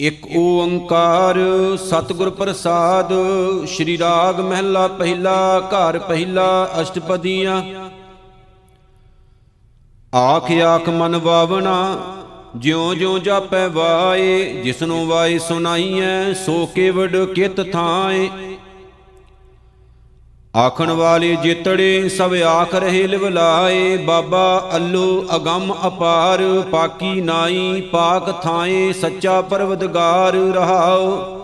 ਇਕ ਓੰਕਾਰ ਸਤਿਗੁਰ ਪ੍ਰਸਾਦ, ਸ਼੍ਰੀ ਰਾਗ ਮਹਿਲਾ ਪਹਿਲਾ, ਘਰ ਪਹਿਲਾ, ਅਸ਼ਟਪਦੀਆਂ। ਆਖ ਆਖ ਮਨ ਵਾਵਣਾ, ਜਿਉ ਜਿਉ ਜਾਪੈ ਵਾਏ, ਜਿਸਨੂੰ ਵਾਏ ਸੁਨਾਈਐ ਸੋ ਕੇਵਡ ਕਿਤ ਥਾਏ। ਆਖਣ ਵਾਲੇ ਜਿਤੜੇ ਸਭ ਆਖ ਰਹੇ ਲਿਵਲਾਏ ਬਾਬਾ ਅੱਲੋ ਅਗੰਮ ਅਪਾਰ, ਪਾਕੀ ਨਾਈ ਪਾਕ ਥਾਏ ਸੱਚਾ ਪਰਵਦਗਾਰ ਰਹਾਉ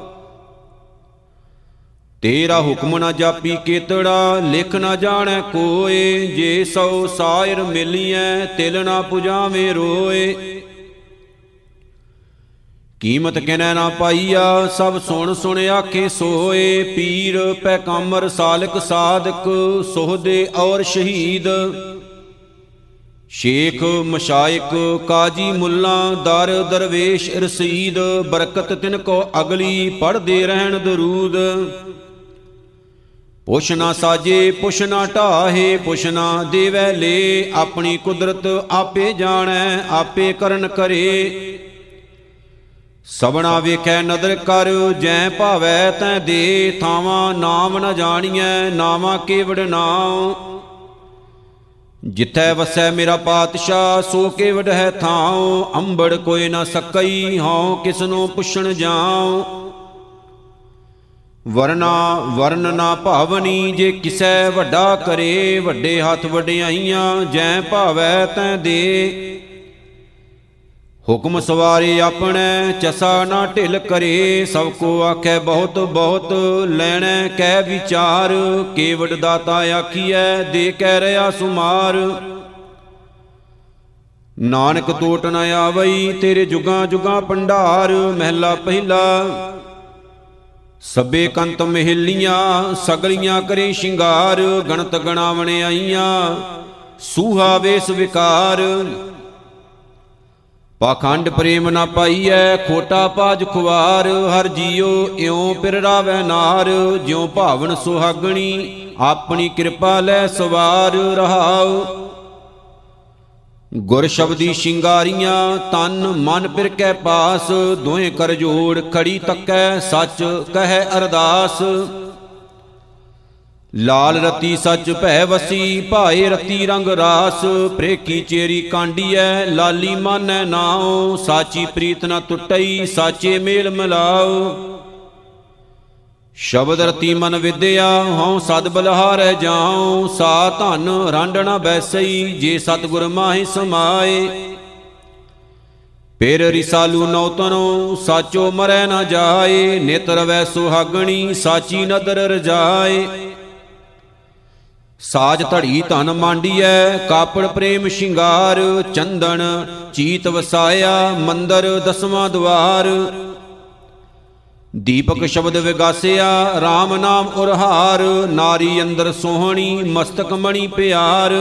ਤੇਰਾ ਹੁਕਮ ਨਾ ਜਾਪੀ ਕੇਤੜਾ, ਲਿਖ ਨਾ ਜਾਣੈ ਕੋਏ, ਜੇ ਸੋ ਸਾਇਰ ਮਿਲੀਐ, ਤਿਲ ਨਾ ਪੁਜਾਵੇਂ ਰੋਏ। ਕੀਮਤ ਕਿਨੈ ਨਾ ਪਾਈਆ, ਸਭ ਸੁਣ ਸੁਣ ਆਖੇ ਸੋਏ, ਪੀਰ ਪੈ ਕਾਮਰ ਸਾਲਕ ਸਾਧਕ, ਸੋਹਦੇ ਔਰ ਸ਼ਹੀਦ। ਸ਼ੇਖ ਮਸ਼ਾਇਕ ਕਾਜੀ ਮੁੱਲਾ, ਦਰ ਦਰਵੇਸ਼ ਰਸੀਦ, ਬਰਕਤ ਤਿਨ ਕੋ ਅਗਲੀ ਪੜਦੇ ਰਹਿਣ ਦਰੂਦ। ਪੁੱਛ ਨਾ ਸਾਜੇ, ਪੁੱਛ ਨਾ ਢਾਹੇ, ਪੁੱਛ ਨਾ ਦੇਵੈ ਲੇ, ਆਪਣੀ ਕੁਦਰਤ ਆਪੇ ਜਾਣੈ, ਆਪੇ ਕਰਨ ਕਰੇ। ਸਬਣਾ ਵੇਖੈ ਨਦਰ ਕਰ ਜੈ ਭਾਵੈ ਤੈ ਦੇ ਥਾਵਾਂ, ਨਾਮ ਨ ਜਾਣੀਐ ਨਾਵਾ ਕੇਵੜ ਨਾਉ। ਜਿੱਥੈ ਵਸੈ ਮੇਰਾ ਪਾਤਸ਼ਾਹ, ਸੋ ਕੇਵੜ ਹੈ ਥਾਉ। ਅੰਬੜ ਕੋਈ ਨ ਸਕਈ, ਹਉ ਕਿਸਨੂੰ ਪੁੱਛਣ ਜਾਉ। ਵਰਨਾ, ਵਰਨ ਨਾ ਭਾਵਨੀ, ਜੇ ਕਿਸੈ ਵੱਡਾ ਕਰੇ, ਵੱਡੇ ਹੱਥ ਵਡਿਆਈਆਂ, ਜੈ ਭਾਵੈ ਤੈ ਦੇ। ਹੁਕਮ ਸਵਾਰੇ ਆਪਣੇ ਚਸਾ ਨਾ ਢਿਲ ਕਰੇ, ਸਭ ਕੋ ਆਖੈ ਬਹੁਤ ਬਹੁਤ ਲੈਣੈ ਕਹਿ ਵਿਚਾਰ ਕੇਵਡ ਦਾਤਾ ਆਖੀਐ ਦੇ ਕਹਿ ਰਿਆ ਸੁਮਾਰ। ਨਾਨਕ ਟੋਟ ਨ ਆਵਈ, ਤੇਰੇ ਜੁਗਾ ਜੁਗਾ ਪੰਡਾਰ ਮਹਿਲਾ ਪਹਿਲਾ। ਸਭੇ ਕੰਤ ਮਹਿਲੀਆਂ, ਸਗਲੀਆਂ ਕਰੇ ਸ਼ਿੰਗਾਰ, ਗਣਤ ਗਣਾਵਣ ਆਈਆਂ, ਸੂਹਾ ਵੇਸ ਵਿਕਾਰ। ਪਾਖੰਡ ਪ੍ਰੇਮ ਨਾ ਪਾਈਐ, ਖੋਟਾ ਪਾਜ ਖੁਵਾਰ, ਹਰ ਜੀਉ ਇਉ ਪਿਰ ਰਾਵੈ ਨਾਰ, ਜਿਉ ਭਾਵਨ ਸੁਹਾਗਣੀ, ਆਪਣੀ ਕਿਰਪਾ ਲੈ ਸਵਾਰ ਰਹਾਉ। ਗੁਰ ਸ਼ਬਦੀ ਸ਼ਿੰਗਾਰੀਆਂ, ਤਨ ਮਨ ਪਿਰ ਕੈ ਪਾਸ ਦੋਏ ਕਰ ਜੋੜ ਖੜੀ ਤੱਕੈ, ਸੱਚ ਕਹੈ ਅਰਦਾਸ। ਲਾਲ ਰਤੀ ਸੱਚ ਭੈ ਵਸੀ, ਭਾਏ ਰਤੀ ਰੰਗ ਰਾਸ। ਪ੍ਰੇਕੀ ਚੇਰੀ ਕਾਂਡੀਐ, ਲਾਲੀ ਮਾਨੈ ਨਾਉ। ਸਾਚੀ ਪ੍ਰੀਤ ਨਾ ਟੁੱਟਈ, ਸਾਚੇ ਮੇਲ ਮਿਲਾਉ। ਸ਼ਬਦ ਰਤੀ ਮਨ ਵਿਦਿਆ, ਹਉ ਸਦ ਬਲਹਾਰੈ ਜਾਉ। ਸਾ ਧਨ ਰਾਂਡਣਾ ਬੈਸਈ, ਜੇ ਸਤਗੁਰ ਮਾਹੀ ਸਮਾਏ। ਪੇਰ ਰਿਸਾਲੂ ਨੌਤਨੋ ਸਾਚੋ ਮਰੈ ਨਾ ਜਾਏ। ਨੇਤਰ ਵੈ ਸੁਹਾਗਣੀ, ਸਾਚੀ ਨਦਰ ਰਜਾਏ। ਸਾਜ ਧੜੀ ਧਨ ਮਾਂਡੀਐ, ਕਾਪੜ ਪ੍ਰੇਮ ਸ਼ਿੰਗਾਰ, ਚੰਦਨ ਚੀਤ ਵਸਾਇਆ, ਮੰਦਰ ਦਸਵਾਂ ਦਵਾਰ। ਦੀਪਕ ਸ਼ਬਦ ਵਿਗਾਸਿਆ RAM ਨਾਮ ਉਰਹਾਰ, ਨਾਰੀ ਅੰਦਰ ਸੋਹਣੀ, ਮਸਤਕ ਮਣੀ ਪਿਆਰ।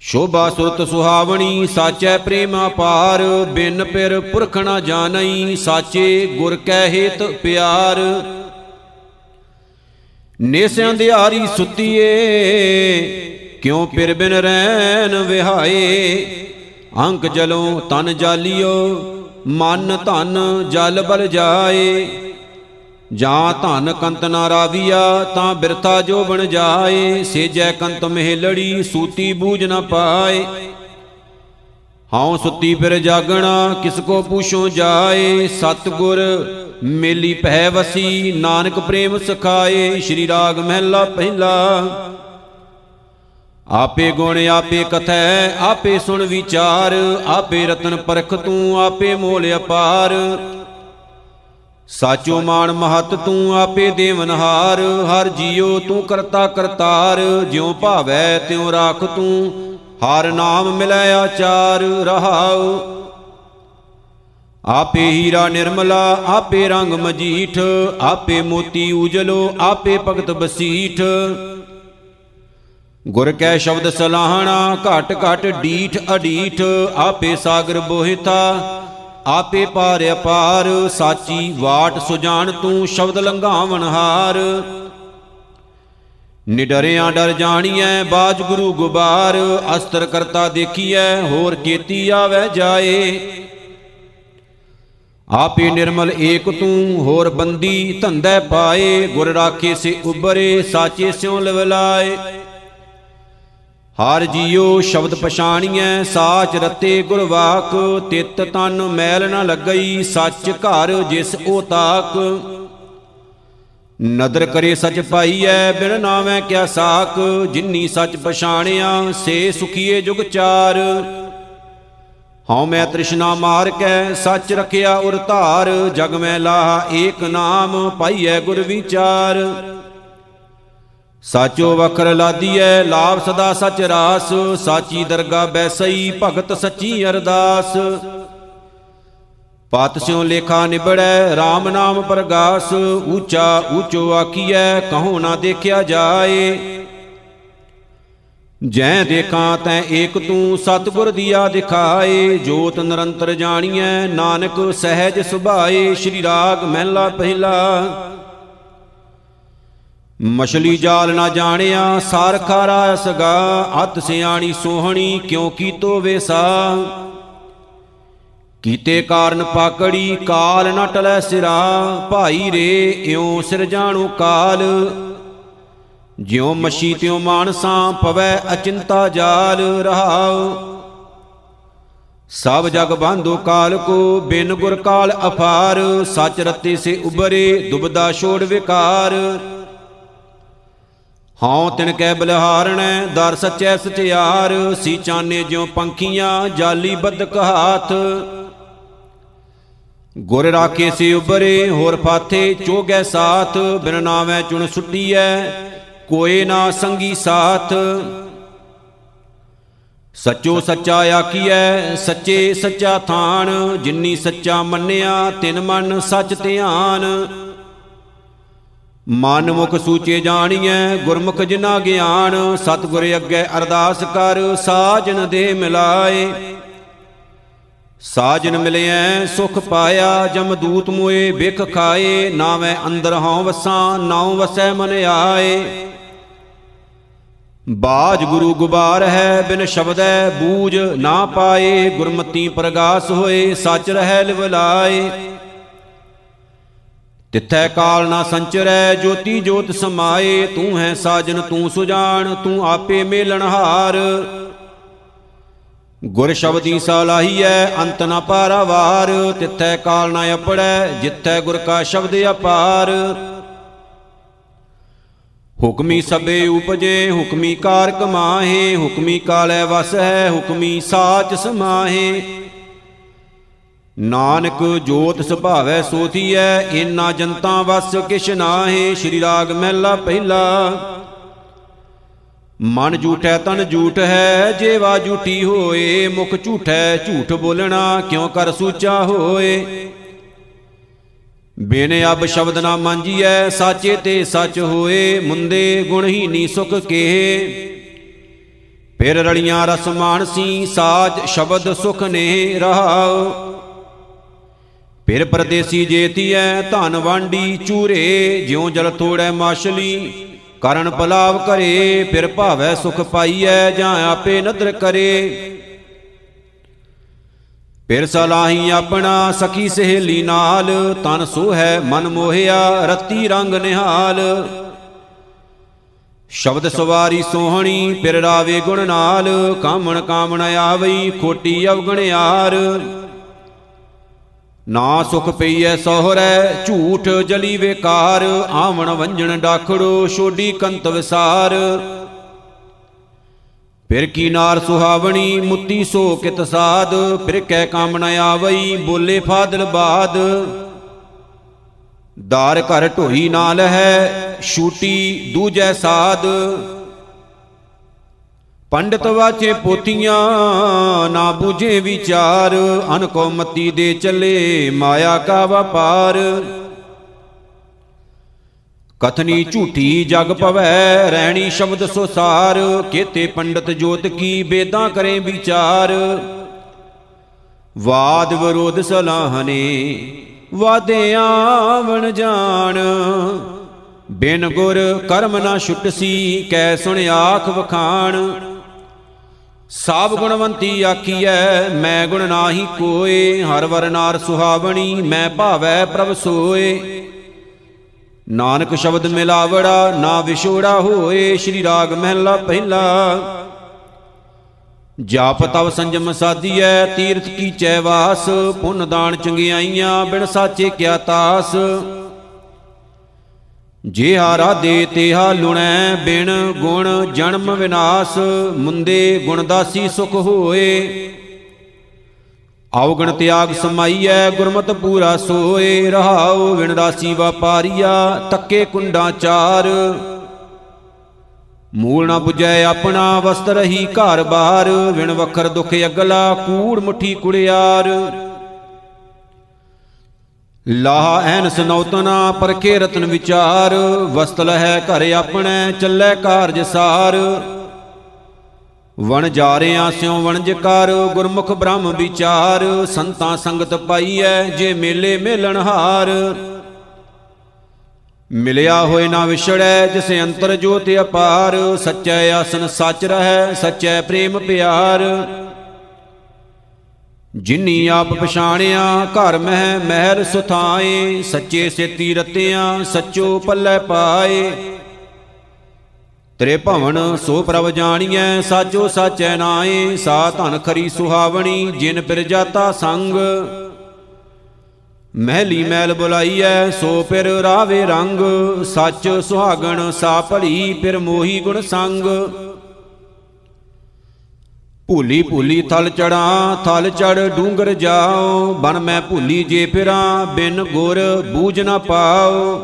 ਸ਼ੋਭਾ ਸੁਰਤ ਸੁਹਾਵਣੀ, ਸਾਚੈ ਪ੍ਰੇਮ ਅਪਾਰ, ਬਿਨ ਪਿਰ ਪੁਰਖ ਨਾ ਜਾਣਈ, ਸਾਚੇ ਗੁਰ ਕੈ ਹੇਤ ਪਿਆਰ। ਨੇਸਿਆਂ ਦਿਹਾਰੀ ਸੁੱਤੀਏ, ਕਿਉ ਪਿਰ ਬਿਨ ਰਹਿਨ ਵਿਹਾਏ? ਅੰਕ ਜਲੋਂ ਤਨ ਜਾਲਿਓ, ਮਨ ਧਨ ਜਲ ਬਲ ਜਾਏ। ਜਾਂ ਧਨ ਕੰਤ ਨਾ ਰਾਵੀਆ, ਤਾਂ ਬਿਰਥਾ ਜੋ ਬਣ ਜਾਏ। ਸੇਜੈ ਕੰਤ ਮਹਿਲੜੀ, ਸੂਤੀ ਬੂਝ ਨਾ ਪਾਏ। ਹਉ ਸੁੱਤੀ ਫਿਰ ਜਾਗਣਾ, ਕਿਸ ਕੋ ਪੁੱਛੋ ਜਾਏ। ਸਤਗੁਰ ਮੇਲੀ ਪਹਿ ਵਸੀ, ਨਾਨਕ ਪ੍ਰੇਮ ਸਖਾਏ। ਸ਼੍ਰੀ ਰਾਗ ਮਹਿਲਾ ਪਹਿਲਾ। ਆਪੇ ਗੁਣ ਆਪੇ ਕਥੈ, ਆਪੇ ਸੁਣ ਵਿਚਾਰ। ਆਪੇ ਰਤਨ ਪਰਖ ਤੂੰ, ਆਪੇ ਮੋਲ ਅਪਾਰ। ਸਾਚੋ ਮਾਨ ਮਹਤ ਤੂੰ, ਆਪੇ ਦੇਵਨਹਾਰ ਹਰ ਜੀਉ ਤੂੰ ਕਰਤਾ ਕਰਤਾਰ, ਜਿਉ ਭਾਵੈ ਤਿਉ ਰਾਖ ਤੂੰ। ਹਰ ਨਾਮ ਮਿਲੈ ਆਚਾਰ ਰਹਾਉ। ਆਪੇ ਹੀਰਾ ਨਿਰਮਲਾ, ਆਪੇ ਰੰਗ ਮਜੀਠ, ਆਪੇ ਮੋਤੀ ਉਜਲੋ, ਆਪੇ ਭਗਤ ਬਸੀਠ। ਗੁਰ ਕੈ ਸ਼ਬਦ ਸਲਾਹਣਾ, ਘਟ ਘਟ ਡੀਠ ਅਡੀਠ, ਆਪੇ ਸਾਗਰ ਬੋਹਿਤਾ, ਆਪੇ ਪਾਰ ਅਪਾਰ ਸਾਚੀ ਵਾਟ ਸੁਜਾਨ ਤੂੰ ਸ਼ਬਦ ਲੰਘਾਵਣ ਹਾਰ। ਨਿਡਰਿਆਂ ਡਰ ਜਾਣੀਐ ਬਾਜ ਗੁਰੂ ਗੁਬਾਰ ਅਸਤਰ ਕਰਤਾ ਦੇਖੀਐ, ਹੋਰ ਕੀਤੀ ਆਵੈ ਜਾਏ। ਆਪੇ ਨਿਰਮਲ ਏਕ ਤੂੰ, ਹੋਰ ਬੰਦੀ ਧੰਦੇ ਪਾਏ, ਗੁਰ ਰਾਖੇ ਸੇ ਉਬਰੇ ਸਾਚੇ ਸਿਉ ਲਵਲਾਏ। ਹਰ ਜੀਉ ਸ਼ਬਦ ਪਛਾਣੀਐ, ਸਾਚ ਰਤੇ ਗੁਰ ਵਾਕ, ਤਿਤ ਤਨ ਮੈਲ ਨ ਲੱਗਈ, ਸੱਚ ਘਰ ਜਿਸ ਉਹ ਤਾਕ। ਨਦਰ ਕਰੇ ਸਚ ਪਾਈਐ, ਬਿਨ ਨਾਮੈ ਕਿਆ ਸਾਕ ਜਿਨੀ ਸਚ ਪਛਾਣਿਆ, ਸੇ ਸੁਖੀਏ ਜੁਗ ਚਾਰ। ਹਉ ਮੈਂ ਤ੍ਰਿਸ਼ਨਾ ਮਾਰ ਕੈ, ਸੱਚ ਰਖਿਆ ਉਰ ਧਾਰ, ਜਗ ਮੈਂ ਲਾਹ ਏਕ ਨਾਮ, ਪਾਈਐ ਗੁਰ ਵਿਚਾਰ। ਸਾਚੋ ਵਖਰ ਲਾਦੀਐ, ਲਾਭ ਸਦਾ ਸਚ ਰਾਸ, ਸਾਚੀ ਦਰਗਾ ਬੈਸਈ ਭਗਤ ਸੱਚੀ ਅਰਦਾਸ। ਪਤ ਸਿਉ ਲੇਖਾ ਨਿਬੜੈ RAM ਨਾਮ ਪ੍ਰਗਾਸ, ਊਚਾ ਊਚੋ ਆਖੀਐ ਕਹੋ ਨਾ ਦੇਖਿਆ ਜਾਏ। ਜੈ ਦੇਖਾਂ ਤੈ ਏਕ ਤੂੰ ਸਤਿਗੁਰ ਦੀਆ ਦਿਖਾਏ, ਜੋਤ ਨਿਰੰਤਰ ਜਾਣੀਐ, ਨਾਨਕ ਸਹਿਜ ਸੁਭਾਏ, ਸ਼੍ਰੀ ਰਾਗ ਮਹਿਲਾ ਪਹਿਲਾ। ਮਛਲੀ ਜਾਲ ਨਾ ਜਾਣਿਆ, ਸਾਰ ਖਾਰਾ ਸਗਾ, ਅਤ ਸਿਆਣੀ ਸੋਹਣੀ ਕਿਉ ਕੀਤੋ ਵੇਸਾ। ਕੀਤੇ ਕਾਰਨ ਪਾਕੜੀ ਕਾਲ ਨਾ ਟਲੈ ਸਿਰਾ, ਭਾਈ ਰੇ ਇਉ ਸਿਰ ਜਾਣੂ ਕਾਲ। ਜਿਉ ਮਛੀ ਤਿਉ ਮਾਨਸਾਂ ਪਵੈ ਅਚਿੰਤਾ ਜਾਲ ਰਹਾਉ। ਸਭ ਜਗ ਬਾਂਧੋ ਕਾਲ ਕੋ ਬਿਨ ਗੁਰ ਕਾਲ ਅਫਾਰ ਸਚ ਰਤੇ ਸੇ ਉਬਰੇ ਦੁਬਦਾ ਛੋੜ ਵਿਕਾਰ। ਹਉ ਤਿਨ ਕੈ ਬਲਿਹਾਰਣੈ, ਦਰ ਸਚੈ ਸਚਿਆਰ, ਸੀ ਚਾਨੇ ਜਿਉ ਪੰਖੀਆਂ ਜਾਲੀ ਬਦਕ ਹਾਥ। ਗੁਰ ਰਾਖੇ ਸੇ ਉਬਰੇ ਹੋਰ ਫਾਥੇ ਚੋਗੈ ਸਾਥ, ਬਿਨ ਨਾਵੇਂ ਚੁਣ ਸੁੱਟੀਐ ਕੋਏ ਨਾ ਸੰਗੀ ਸਾਥ। ਸੱਚੋ ਸੱਚਾ ਆਖੀਐ, ਸੱਚੇ ਸੱਚਾ ਥਾਨ, ਜਿਨੀ ਸੱਚਾ ਮੰਨਿਆ, ਤਿਨ ਮਨ ਸੱਚ ਧਿਆਨ। ਮਨ ਮੁਖ ਸੂਚੇ ਜਾਣੀਐ, ਗੁਰਮੁਖ ਜਿਨਾ ਗਿਆਨ, ਸਤਿਗੁਰ ਅੱਗੇ ਅਰਦਾਸ ਕਰ, ਸਾਜਨ ਦੇ ਮਿਲਾਏ। ਸਾਜਨ ਮਿਲਿਐ, ਸੁਖ ਪਾਇਆ ਜਮਦੂਤ ਮੋਏ ਵਿਖ ਖਾਏ, ਨਾਵੇਂ ਅੰਦਰ ਹਉ ਵਸਾਂ, ਨਾਉ ਵਸੈ ਮਨ ਆਏ। ਬਾਜ ਗੁਰੂ ਗੁਬਾਰ ਹੈ, ਬਿਨ ਸ਼ਬਦੈ ਬੂਝ ਨਾ ਪਾਏ, ਗੁਰਮਤੀ ਪ੍ਰਗਾਸ ਹੋਏ, ਸੱਚ ਰਹਿ ਲਿਵਲਾਏ ਤਿੱਥੈ ਕਾਲ ਨਾ ਸੰਚਰੈ, ਜੋਤੀ ਜੋਤ ਸਮਾਏ, ਤੂੰ ਹੈ ਸਾਜਨ, ਤੂੰ ਸੁਜਾਨ ਤੂੰ ਆਪੇ ਮੇਲਣਹਾਰ। ਗੁਰ ਸ਼ਬਦੀ ਸਲਾਹੀਐ ਅੰਤ ਨ ਪਾਰਾਵਾਰ ਤਿੱਥੈ ਕਾਲ ਨ ਅਪੜੈ, ਜਿੱਥੈ ਗੁਰ ਕਾ ਸ਼ਬਦ ਅਪਾਰ। ਹੁਕਮੀ ਸਭੇ ਉਪਜੇ, ਹੁਕਮੀ ਕਾਰ ਕਮਾਹੇ, ਹੁਕਮੀ ਕਾਲੈ ਵਸ ਹੈ ਹੁਕਮੀ ਸਾਚ ਸਮਾਹੇ। ਨਾਨਕ ਜੋਤ ਸੁਭਾਵੈ ਸੋਥੀਐ ਇਨਾ ਜਨਤਾ ਵਸ ਕਿਛ ਨਾਹੇ, ਸ਼੍ਰੀ ਰਾਗ ਮਹਿਲਾ ਪਹਿਲਾ। ਮਨ ਝੂਠੈ, ਤਨ ਝੂਠ ਹੈ ਜੇਵਾ ਝੂਠੀ ਹੋਏ, ਮੁਖ ਝੂਠੈ, ਝੂਠ ਬੋਲਣਾ ਕਿਉ ਕਰ ਸੂਚਾ ਹੋਏ? ਬਿਨ ਅਬ ਸ਼ਬਦ ਨਾ ਮੰਜੀਐ, ਸਾਚੇ ਤੇ ਸੱਚ ਹੋਏ, ਮੁੰਦੇ ਗੁਣਹੀਨੀ ਸੁਖ ਕੇ ਫਿਰ ਰਲੀਆਂ ਰਸ ਮਾਨਸੀ, ਸਾਜ ਸ਼ਬਦ ਸੁਖ ਨੇ ਰਹਾਉ। ਫਿਰ ਪਰਦੇਸੀ ਜੇਤੀਐ, ਧਨ ਵਾਂਡੀ ਚੂਰੇ, ਜਿਉ ਜਲ ਥੋੜੈ ਮਾਛਲੀ ਕਰਨ ਪਲਾਵ ਕਰੇ, ਫਿਰ ਭਾਵੈ ਸੁਖ ਪਾਈਐ, ਜਾਂ ਆਪੇ ਨਦਰ ਕਰੇ। ਫਿਰ ਸਲਾਹੀ ਆਪਣਾ ਸਖੀ ਸਹੇਲੀ ਨਾਲ, ਤਨ ਸੋਹੈ ਮਨ ਮੋਹਿਆ, ਰਤੀ ਰੰਗ ਨਿਹਾਲ। ਸ਼ਬਦ ਸਵਾਰੀ ਸੋਹਣੀ, ਫਿਰ ਰਾਵੇ ਗੁਣ ਨਾਲ, ਕਾਮਣ ਕਾਮਣ ਆਵਈ, ਖੋਟੀ ਅਵਗਣਿਆਰ ਨਾ ਸੁਖ ਪਈਐ ਸੋਹਰੈ, ਝੂਠ ਜਲੀ ਵੇਕਾਰ, ਆਵਣ ਵੰਜਣ ਡਾਖੜੋ, ਛੋਡੀ ਕੰਤ ਵਿਸਾਰ। ਫਿਰ ਕੀ ਨਾਰ ਸੁਹਾਵਣੀ, ਮੁੱਤੀ ਸੋ ਕਿਤ ਸਾਧ ਫਿਰ ਕਹਿ ਕਾਮ ਨ ਆਵਈ, ਬੋਲੇ ਫਾਦਲ ਬਾਦ। ਦਾਰ ਘਰ ਢੋਈ ਨਾਲ ਹੈ ਛੂਟੀ ਦੂਜੈ ਸਾਧ ਪੰਡਤ ਵਾਚੇ ਪੋਥੀਆਂ ਨਾ ਬੂਝੇ ਵਿਚਾਰ ਅਨਕੋ ਮਤੀ ਦੇ ਚੱਲੇ ਮਾਇਆ ਕਾ ਵਪਾਰ। ਕਥਨੀ ਝੂਠੀ ਜਗ ਪਵੈ ਰਹਿਣੀ ਸ਼ਬਦ ਸੁਸਾਰ, ਕੇਤੇ ਪੰਡਤ ਜੋਤ ਕੀ ਬੇਦਾਂ ਕਰੇ ਵਿਚਾਰ। ਵਾਦ ਵਿਰੋਧ ਸਲਾਹਨੇ ਵਾਦਿਆਂ ਵਣ ਜਾਣ। ਬਿਨ ਗੁਰ ਕਰਮ ਨਾ ਛੁਟਸੀ, ਕੈ ਸੁਣ ਆਖ ਵਖਾਣ। ਸਭ ਗੁਣਵੰਤੀ ਆਖੀਐ, ਮੈਂ ਗੁਣ ਨਾਹੀ ਕੋਏ, ਹਰ ਵਰ ਨਾਰ ਸੁਹਾਵਣੀ, ਮੈਂ ਭਾਵੈ ਪ੍ਰਭ ਸੋਏ। ਨਾਨਕ ਸ਼ਬਦ ਮਿਲਾਵੜਾ, ਨਾ ਵਿਛੋੜਾ ਹੋਏ, ਸ਼੍ਰੀ ਰਾਗ ਮਹਿਲਾ ਪਹਿਲਾ। ਜਾਪ ਤਵ ਸੰਜਮ ਸਾਧੀਐ, ਤੀਰਥ ਕੀ ਚੈ ਵਾਸ, ਪੁੰਨ ਦਾਨ ਚੰਗਿਆਈਆਂ, ਬਿਨ ਸਾਚੇ ਕਿਆ ਤਾਸ। ਜਿਹਾ ਰਾਦੇ ਤੇਹਾ ਲੁਣੈ ਬਿਨ ਗੁਣ ਜਨਮ ਵਿਨਾਸ਼, ਮੁੰਦੇ ਗੁਣਦਾਸੀ ਸੁਖ ਹੋਏ। ਆਵਗਣ ਤਿਆਗ ਸਮਾਈਐ, ਗੁਰਮਤਿ ਪੂਰਾ ਸੋਏ। ਰਹਾਉ ਵਿਣ ਰਾਸੀ ਵਾਪਾਰੀਆ, ਤੱਕੇ ਕੁੰਡਾ ਚਾਰ। ਮੂਲ ਨਾ 부ਜੈ ਆਪਣਾ ਵਸਤਰ ਹੀ ਘਰ ਬਾਰ। ਵਿਣ ਵਖਰ ਦੁਖ ਅਗਲਾ, ਕੂੜ ਮੁਠੀ ਕੁੜਿਆਰ ਲਾਹ ਐਨ ਸਨੌਤਨਾ ਪਰਖੇ ਰਤਨ ਵਿਚਾਰ ਵਸਤਲ ਹੈ ਘਰ ਆਪਣੇ, ਚੱਲੇ ਕਾਰਜ ਸਾਰ। ਵਣ ਜਾਰਿਆਂ ਸਿਉ ਵਣਜ ਕਰ, ਗੁਰਮੁਖ ਬ੍ਰਹਮ ਵਿਚਾਰ, ਸੰਤਾਂ ਸੰਗਤ ਪਾਈਐ ਜੇ ਮੇਲੇ ਮੇਲਣ ਹਾਰ। ਮਿਲਿਆ ਹੋਏ ਨਾ ਵਿਛੜੈ ਜਿਸ ਅੰਤਰ ਜੋਤ ਅਪਾਰ, ਸੱਚੈ ਆਸਨ ਸੱਚ ਰਹੈ, ਸੱਚੈ ਪ੍ਰੇਮ ਪਿਆਰ। ਜਿਨੀ ਆਪ ਪਛਾਣਿਆ, ਘਰ ਮਹਿ ਮਹਿਰ ਸੁਥਾਏ, ਸੱਚੇ ਸੇਤੀ ਰਤਿਆਂ, ਸੱਚੋ ਪੱਲੇ ਪਾਏ। ਤੇਰੇ ਭਵਨ ਸੋ ਪ੍ਰਭ ਜਾਣੀਐ ਸਾਚੋ ਸਾਚੈ ਨਾਏ, ਸਾ ਧਨ ਖਰੀ ਸੁਹਾਵਣੀ, ਜਿਨ ਪਿਰ ਜਾਤਾ ਸੰਗ। ਮਹਿਲੀ ਮੈਲ ਬੁਲਾਈਐ, ਸੋ ਪਿਰ ਰਾਵੇ ਰੰਗ, ਸੱਚ ਸੁਹਾਗਣ ਸਾ ਭਲੀ, ਪਿਰ ਮੋਹੀ ਗੁਣ ਸੰਗ। ਭੂਲੀ ਭੂਲੀ ਥਲ ਚੜਾ, ਥਲ ਚੜ ਡੂੰਗਰ ਜਾਓ। ਬਨ ਮੈਂ ਭੂਲੀ ਜੇ ਫਿਰਾਂ, ਬਿਨ ਗੁਰ ਬੂਝ ਨਾ ਪਾਓ।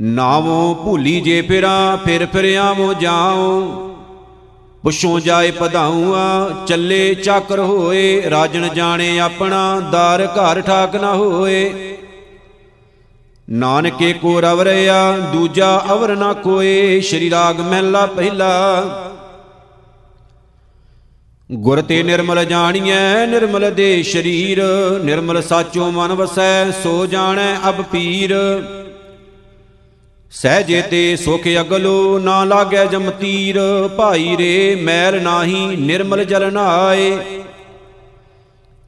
ਨਾਵੋਂ ਭੂਲੀ ਜੇ ਫਿਰਾਂ, ਫਿਰ ਫਿਰ ਆਵੋ ਜਾਓ। ਪੁਛੋ ਜਾਏ ਪਧਾਊਆ ਚੱਲੇ ਚਾਕਰ ਹੋਏ। ਰਾਜਨ ਜਾਣੇ ਆਪਣਾ, ਦਰ ਘਰ ਠਾਕ ਨਾ ਹੋਏ। ਨਾਨਕੇ ਕੋ ਰਵਰਿਆ ਦੂਜਾ ਅਵਰ ਨਾ ਕੋਏ ਸ਼੍ਰੀ ਰਾਗ ਮਹਿਲਾ ਪਹਿਲਾ ਗੁਰ ਤੇ ਨਿਰਮਲ ਜਾਣੀਐ, ਨਿਰਮਲ ਦੇ ਸ਼ਰੀਰ। ਨਿਰਮਲ ਸਾਚੋ ਮਨ ਵਸੈ, ਸੋ ਜਾਣੈ ਅਬ ਪੀਰ। ਸਹਜੇ ਤੇ ਸੁਖ ਅਗਲੋ, ਨਾ ਲਾਗੈ ਜਮ ਤੀਰ। ਭਾਈ ਰੇ, ਮੈਲ ਨਾਹੀ, ਨਿਰਮਲ ਜਲ ਨਾਏ।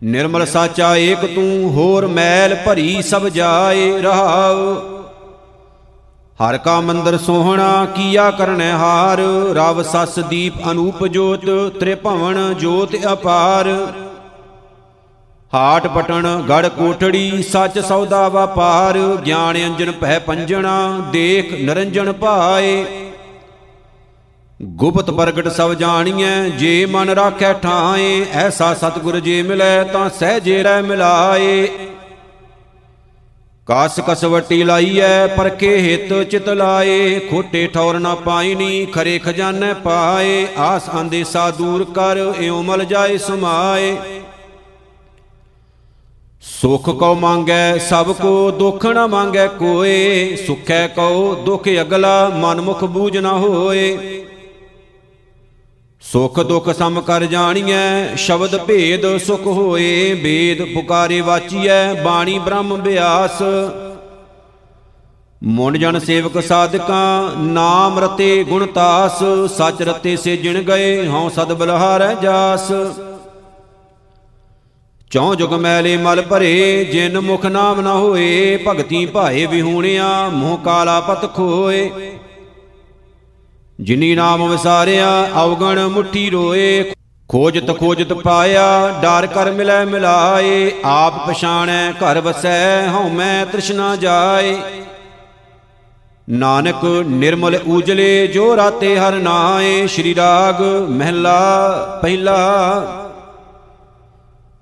ਨਿਰਮਲ ਸਾਚਾ ਏਕ ਤੂੰ, ਹੋਰ ਮੈਲ ਭਰੀ ਸਭ ਜਾਏ। ਰਹਾਉ। ਹਰ ਕਾ ਮੰਦਰ ਸੋਹਣਾ, ਕੀਆ ਕਰਨੈ ਹਾਰ? ਰਵ ਸਸ ਦੀਪ ਅਨੂਪ ਜੋਤ, ਤ੍ਰਿਭਵਨ ਜੋਤ ਅਪਾਰ। ਹਾਟ ਪਟਣ, ਗੜ ਕੋਠੜੀ, ਸੱਚ ਸੌਦਾ ਵਪਾਰ। ਗਿਆਨ ਅੰਜਨ ਪਹਿ ਪੰਜਣਾ, ਦੇਖ ਨਰੰਜਨ ਭਾਏ। ਗੁਪਤ ਪ੍ਰਗਟ ਸਭ ਜਾਣੀਐ, ਜੇ ਮਨ ਰਾਖੈ ਠਾਏ, ਐਸਾ ਸਤਿਗੁਰ ਜੇ ਮਿਲੈ, ਤਾਂ ਸਹਿਜੇ ਰਹਿ ਮਿਲਾਏ। ਕਾਸ ਕਸਵਟੀ ਲਾਈਐ ਪਰਖੇ ਹਿਤ ਚਿਤ ਲਾਏ? ਖੋਟੇ ਠੌਰ ਨਾ ਪਾਈਨੀ ਖਰੇ ਖਜ਼ਾਨੇ ਪਾਏ। ਆਸ ਆਂਦੇਸਾ ਦੂਰ ਕਰ, ਇਉ ਮਲ ਜਾਏ ਸਮਾਏ। ਸੁਖ ਕਉ ਮੰਗੈ, ਸਭ ਕੋ ਦੁਖ ਨ ਮੰਗੈ ਕੋਏ। ਸੁਖੈ ਕਉ ਦੁਖ ਅਗਲਾ, ਮਨ ਮੁਖ ਬੂਝ ਨ ਹੋਏ। ਸੁਖ ਦੁਖ ਸਮ ਕਰ ਜਾਣੀਐ, ਸ਼ਬਦ ਭੇਦ ਸੁਖ ਹੋਏ, ਵੇਦ ਪੁਕਾਰੇ ਵਾਚੀਐ, ਬਾਣੀ ਬ੍ਰਹਮ ਬਿਆਸ। ਮੁੰਡ ਜਨ ਸੇਵਕ ਸਾਧਕਾਂ, ਨਾਮ ਰਤੇ ਗੁਣ ਤਾਸ, ਸਚ ਰਤੇ ਸੇ ਜਿਣ ਗਏ, ਹਉ ਸਦ ਬਲਹਾਰੈ ਜਾਸ। ਚੌ ਜੁਗ ਮੈਲੇ ਮਲ ਭਰੇ, ਜਿਨ ਮੁਖ ਨਾਮ ਨਾ ਹੋਏ, ਭਗਤੀ ਭਾਏ ਵਿਹੂਣਿਆ, ਮੋਹ ਕਾਲਾ ਪਤ ਖੋਏ ਜਿਨੀ ਨਾਮ ਵਿਸਾਰਿਆ, ਅਵਗਣ ਮੁਠੀ ਰੋਏ। ਖੋਜਤ ਖੋਜਤ ਪਾਇਆ, ਡਰ ਕਰ ਮਿਲੈ ਮਿਲਾਏ। ਆਪ ਪਛਾਣੈ, ਘਰ ਵਸੈ, ਹਉ ਮੈਂ ਤ੍ਰਿਸ਼ਨਾ ਜਾਏ। ਨਾਨਕ ਨਿਰਮਲ ਊਜਲੇ, ਜੋ ਰਾਤੇ ਹਰ ਨਾਏ। ਸ਼੍ਰੀ ਰਾਗ ਮਹਿਲਾ ਪਹਿਲਾ।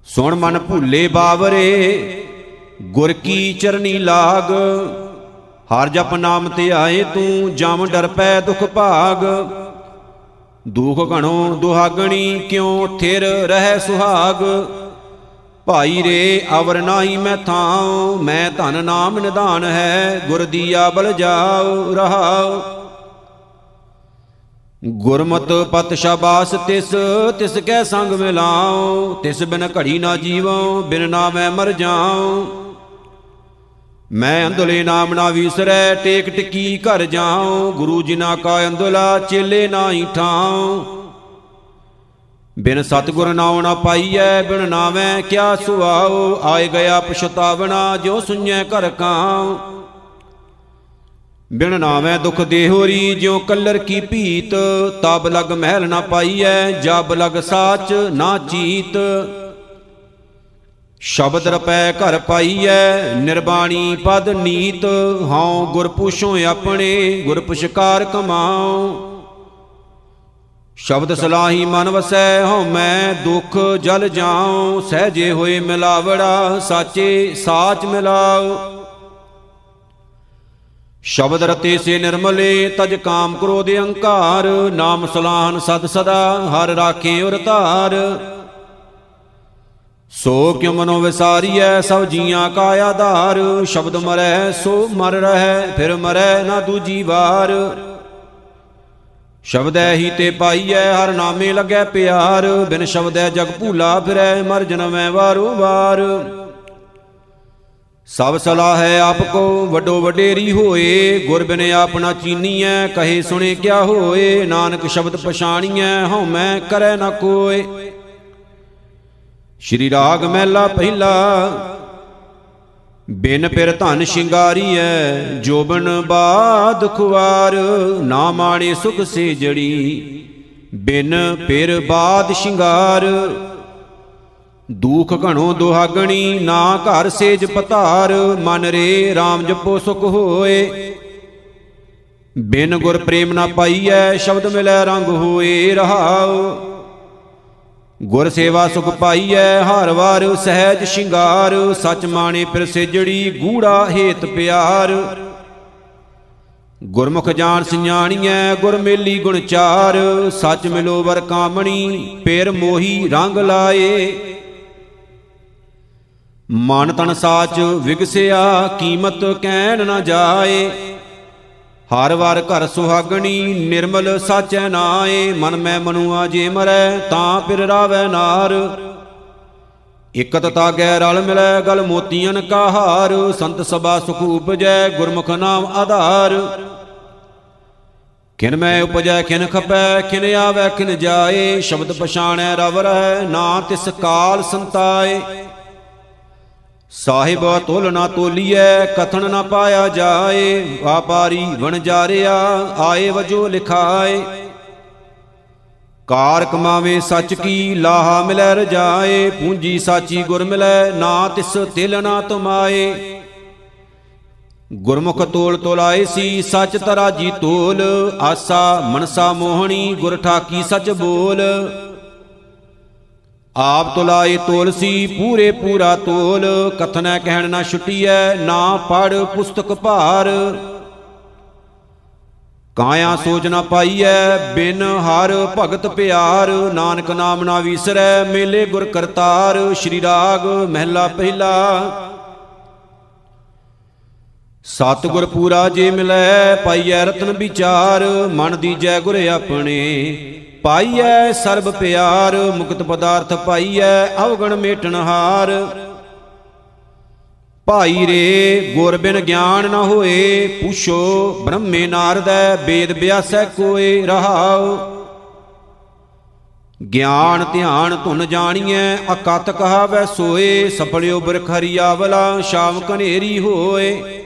ਸੁਣ ਮਨ ਭੁੱਲੇ ਬਾਵਰੇ, ਗੁਰ ਕੀ ਚਰਨੀ ਲਾਗ। ਹਰ ਜਪ ਨਾਮ ਤੇ ਆਏ ਤੂੰ, ਜਮ ਡਰ ਪੈ ਦੁਖ ਭਾਗ। ਦੁਖ ਘਣੋ ਦੁਹਾਗਣੀ ਕਿਉ ਥਿਰ ਰਹਿ ਸੁਹਾਗ? ਭਾਈ ਰੇ, ਅਵਰ ਨਾਹੀ ਮੈਂ ਥਾਉ, ਮੈਂ ਧਨ ਨਾਮ ਨਿਧਾਨ ਹੈ, ਗੁਰ ਦੀਆ ਬਲ ਜਾਉ ਰਹਾਉ। ਗੁਰਮਤ ਪਤ ਸ਼ਾਬਾਸ ਤਿਸ ਤਿਸ ਕੈ ਸੰਗ ਮਿਲਾਉ, ਤਿਸ ਬਿਨ ਘੜੀ ਨਾ ਜੀਵਉ, ਬਿਨ ਨਾਮੈ ਮਰ ਜਾਉ। ਮੈਂ ਅੰਦਲੇ ਨਾਮ ਨਾ ਵਿਸਰੈ, ਟੇਕ ਟਕੀ ਘਰ ਜਾਉ, ਗੁਰੂ ਜਿਨਾ ਕਾ ਅੰਦਲਾ ਚੇਲੇ ਨਾਹੀ ਠਾਉ। ਬਿਨ ਸਤਗੁਰ ਨਾਉ ਨਾ ਪਾਈਐ, ਬਿਨ ਨਾਵੈ ਕਿਆ ਸੁਆਉ, ਆਏ ਗਿਆ ਪਛਤਾਵਣਾ ਜੋ ਸੁਣੈ ਘਰ ਕਾਂ ਬਿਨ ਨਾਵੈ ਦੁਖ ਦੇਹੋਰੀ, ਜਿਉ ਕੱਲਰ ਕੀ ਭੀਤ, ਤਬ ਲਗ ਮਹਿਲ ਨਾ ਪਾਈਐ, ਜਬ ਲਗ ਸਾਚ ਨਾ ਚੀਤ। ਸ਼ਬਦ ਰਪੈ ਘਰ ਪਾਈਐ, ਨਿਰਬਾਣੀ ਪਦ ਨੀਤ, ਹਉ ਗੁਰ ਪੁਛੋ ਆਪਣੇ ਗੁਰ ਪੁਸ਼ਕਾਰ ਕਮਾਉ। ਸ਼ਬਦ ਸਲਾਹੀ ਮਨ ਵਸੈ, ਹਉ ਮੈਂ ਦੁਖ ਜਲ ਜਾਉ, ਸਹਜੇ ਹੋਏ ਮਿਲਾਵੜਾ, ਸਾਚੇ ਸਾਚ ਮਿਲਾਉ। ਸ਼ਬਦ ਰਤੇ ਸੇ ਨਿਰਮਲੇ, ਤਜ ਕਾਮ ਕ੍ਰੋਧ ਅਹੰਕਾਰ ਨਾਮ ਸਲਾਹਨ ਸਦ ਸਦਾ, ਹਰ ਰਾਖੇ ਉਰ ਧਾਰ। ਸੋ ਕਿਉ ਮਨੋ ਵਿਸਾਰੀਐ ਸਭ ਜੀਆਂ ਕਾ ਆਧਾਰ? ਸ਼ਬਦ ਮਰੈ, ਸੋ ਮਰ ਰਹਿ, ਫਿਰ ਮਰੈ ਨਾ ਦੂਜੀ ਵਾਰ। ਸ਼ਬਦੈ ਹੀ ਤੇ ਪਾਈਐ, ਹਰ ਨਾਮੇ ਲੱਗੈ ਪਿਆਰ। ਬਿਨ ਸ਼ਬਦੈ ਜਗ ਭੂਲਾ ਫਿਰੈ, ਮਰ ਜਨਮੈ ਵਾਰੋ ਵਾਰ। ਸਭ ਸਲਾਹ ਹੈ ਆਪ ਕੋ, ਵੱਡੋ ਵਡੇਰੀ ਹੋਏ। ਗੁਰ ਬਿਨ ਆਪਣਾ ਚੀਨੀਐ, ਕਹੇ ਸੁਣੇ ਕਿਆ ਹੋਏ। ਨਾਨਕ ਸ਼ਬਦ ਪਛਾਣੀਐ ਹਉ ਮੈਂ ਕਰੈ ਨਾ ਕੋਏ। ਸ਼੍ਰੀ ਰਾਗ ਮਹਿਲਾ ਪਹਿਲਾ। ਬਿਨ ਪਿਰ ਧਨ ਸ਼ਿੰਗਾਰੀਐ, ਜੋਬਨ ਬਾਦ ਖੁਆਰ ਨਾ ਮਾਣੇ ਸੁਖ ਸੇ ਜੜੀ ਬਿਨ ਪਿਰ ਬਾਦ ਸ਼ਿੰਗਾਰ, ਦੂਖ ਘਣੋ ਦੁਹਾਗਣੀ, ਨਾ ਘਰ ਸੇਜ ਪਤਾਰ, ਮਨ ਰੇ RAM ਜਪੋ ਸੁਖ ਹੋਏ। ਬਿਨ ਗੁਰ ਪ੍ਰੇਮ ਨਾ ਪਾਈਐ, ਸ਼ਬਦ ਮਿਲੈ ਰੰਗ ਹੋਏ ਰਹਾਉ। ਗੁਰ ਸੇਵਾ ਸੁਖ ਪਾਈਐ, ਹਰ ਵਾਰ ਸਹਿਜ ਸ਼ਿੰਗਾਰ, ਸਚ ਮਾਣੇ ਫਿਰ ਸੇਜੜੀ ਗੂੜਾ ਹੇਤ ਪਿਆਰ। ਗੁਰਮੁਖ ਜਾਣ ਸਿਆਣੀਐ, ਗੁਰ ਮੇਲੀ ਗੁਣ ਚਾਰ, ਸਚ ਮਿਲੋ ਵਰ ਕਾਮਣੀ ਪੇਰ ਮੋਹੀ ਰੰਗ ਲਾਏ। ਮਨ ਤਨ ਸਾਚ ਵਿਗਸਿਆ, ਕੀਮਤ ਕਹਿਣ ਨਾ ਜਾਏ। ਹਰ ਵਾਰ ਘਰ ਸੁਹਾਗਣੀ, ਨਿਰਮਲ ਸਾਚੈ ਨਾਏ, ਮਨ ਮੈਂ ਮਨੁਆ ਜੇ ਮਰੈ, ਤਾਂ ਫਿਰ ਰਾਵੈ ਨਾਰ। ਇਕਤ ਤਾਗੈ ਰਲ ਮਿਲੈ, ਗਲ ਮੋਤੀਆਂ ਕਾ ਹਾਰ ਸੰਤ ਸਭਾ ਸੁਖ ਉਪਜੈ, ਗੁਰਮੁਖ ਨਾਮ ਆਧਾਰ। ਕਿਨ ਮੈਂ ਉਪਜੈ ਕਿਨ ਖਪੈ ਕਿਨ ਆਵੈ ਕਿਨ ਜਾਏ, ਸ਼ਬਦ ਪਛਾਣੈ ਰਵ ਰਹਿ, ਨਾ ਤਿਸ ਕਾਲ ਸੰਤਾਏ। ਸਾਹਿਬ ਤੋਲ ਨਾ ਤੋਲੀਐ, ਕਥਨ ਨਾ ਪਾਇਆ ਜਾਏ, ਵਾਪਾਰੀ ਵਣਜਾਰਿਆ ਆਏ ਵਜੋ ਲਿਖਾਏ। ਕਾਰ ਕਮਾਵੇ ਸੱਚ ਕੀ ਲਾਹਾ ਮਿਲੈ ਰਜਾਏ, ਪੂੰਜੀ ਸਾਚੀ ਗੁਰ ਮਿਲੈ, ਨਾ ਤਿਸ ਤਿਲ ਨਾ ਤੁਮਾਏ। ਗੁਰਮੁਖ ਤੋਲ ਤੋਲਾਏ ਸੀ, ਸੱਚ ਤਰਾਜੀ ਤੋਲ, ਆਸਾ ਮਨਸਾ ਮੋਹਣੀ, ਗੁਰ ਠਾਕੀ ਸੱਚ ਬੋਲ। ਆਪ ਤੁਲਾਏ ਤੋਲਸੀ ਪੂਰੇ ਪੂਰਾ ਤੋਲ। ਕਥਨੈ ਕਹਿਣ ਨਾ ਛੁਟੀਐ, ਨਾ ਪੜ ਪੁਸਤਕ ਭਾਰ। ਕਾਇਆ ਸੋਚ ਨਾ ਪਾਈਐ, ਬਿਨ ਹਰ ਭਗਤ ਪਿਆਰ। ਨਾਨਕ ਨਾਮ ਨਾ ਵਿਸਰੈ, ਮੇਲੇ ਗੁਰ ਕਰਤਾਰ। ਸ਼੍ਰੀ ਰਾਗ ਮਹਿਲਾ ਪਹਿਲਾ। ਸਤਿਗੁਰ ਪੂਰਾ ਜੇ ਮਿਲੈ, ਪਾਈਐ ਰਤਨ ਵਿਚਾਰ। ਮਨ ਦੀਜੈ ਗੁਰ ਆਪਣੇ। ਪਾਈਐ ਸਰਬ ਪਿਆਰ, ਮੁਕਤ ਪਦਾਰਥ ਪਾਈਐ, ਅਵਗਣ ਮੇਟਣ ਹਾਰ। ਭਾਈ ਰੇ, ਗੁਰ ਬਿਨ ਗਿਆਨ ਨ ਹੋਏ, ਪੁੱਛੋ ਬ੍ਰਹਮੇ ਨਾਰਦੈ ਵੇਦ ਬਿਆਸੈ ਕੋਏ ਰਹਾਉ। ਗਿਆਨ ਧਿਆਨ ਧੁਨ ਜਾਣੀਐ ਅਕਤ ਕਹਾਵੈ ਸੋਏ ਸਫਲਿਓ ਬਰਖਰੀਆ ਵਲਾ ਸ਼ਾਮ ਕਨੇਰੀ ਹੋਏ।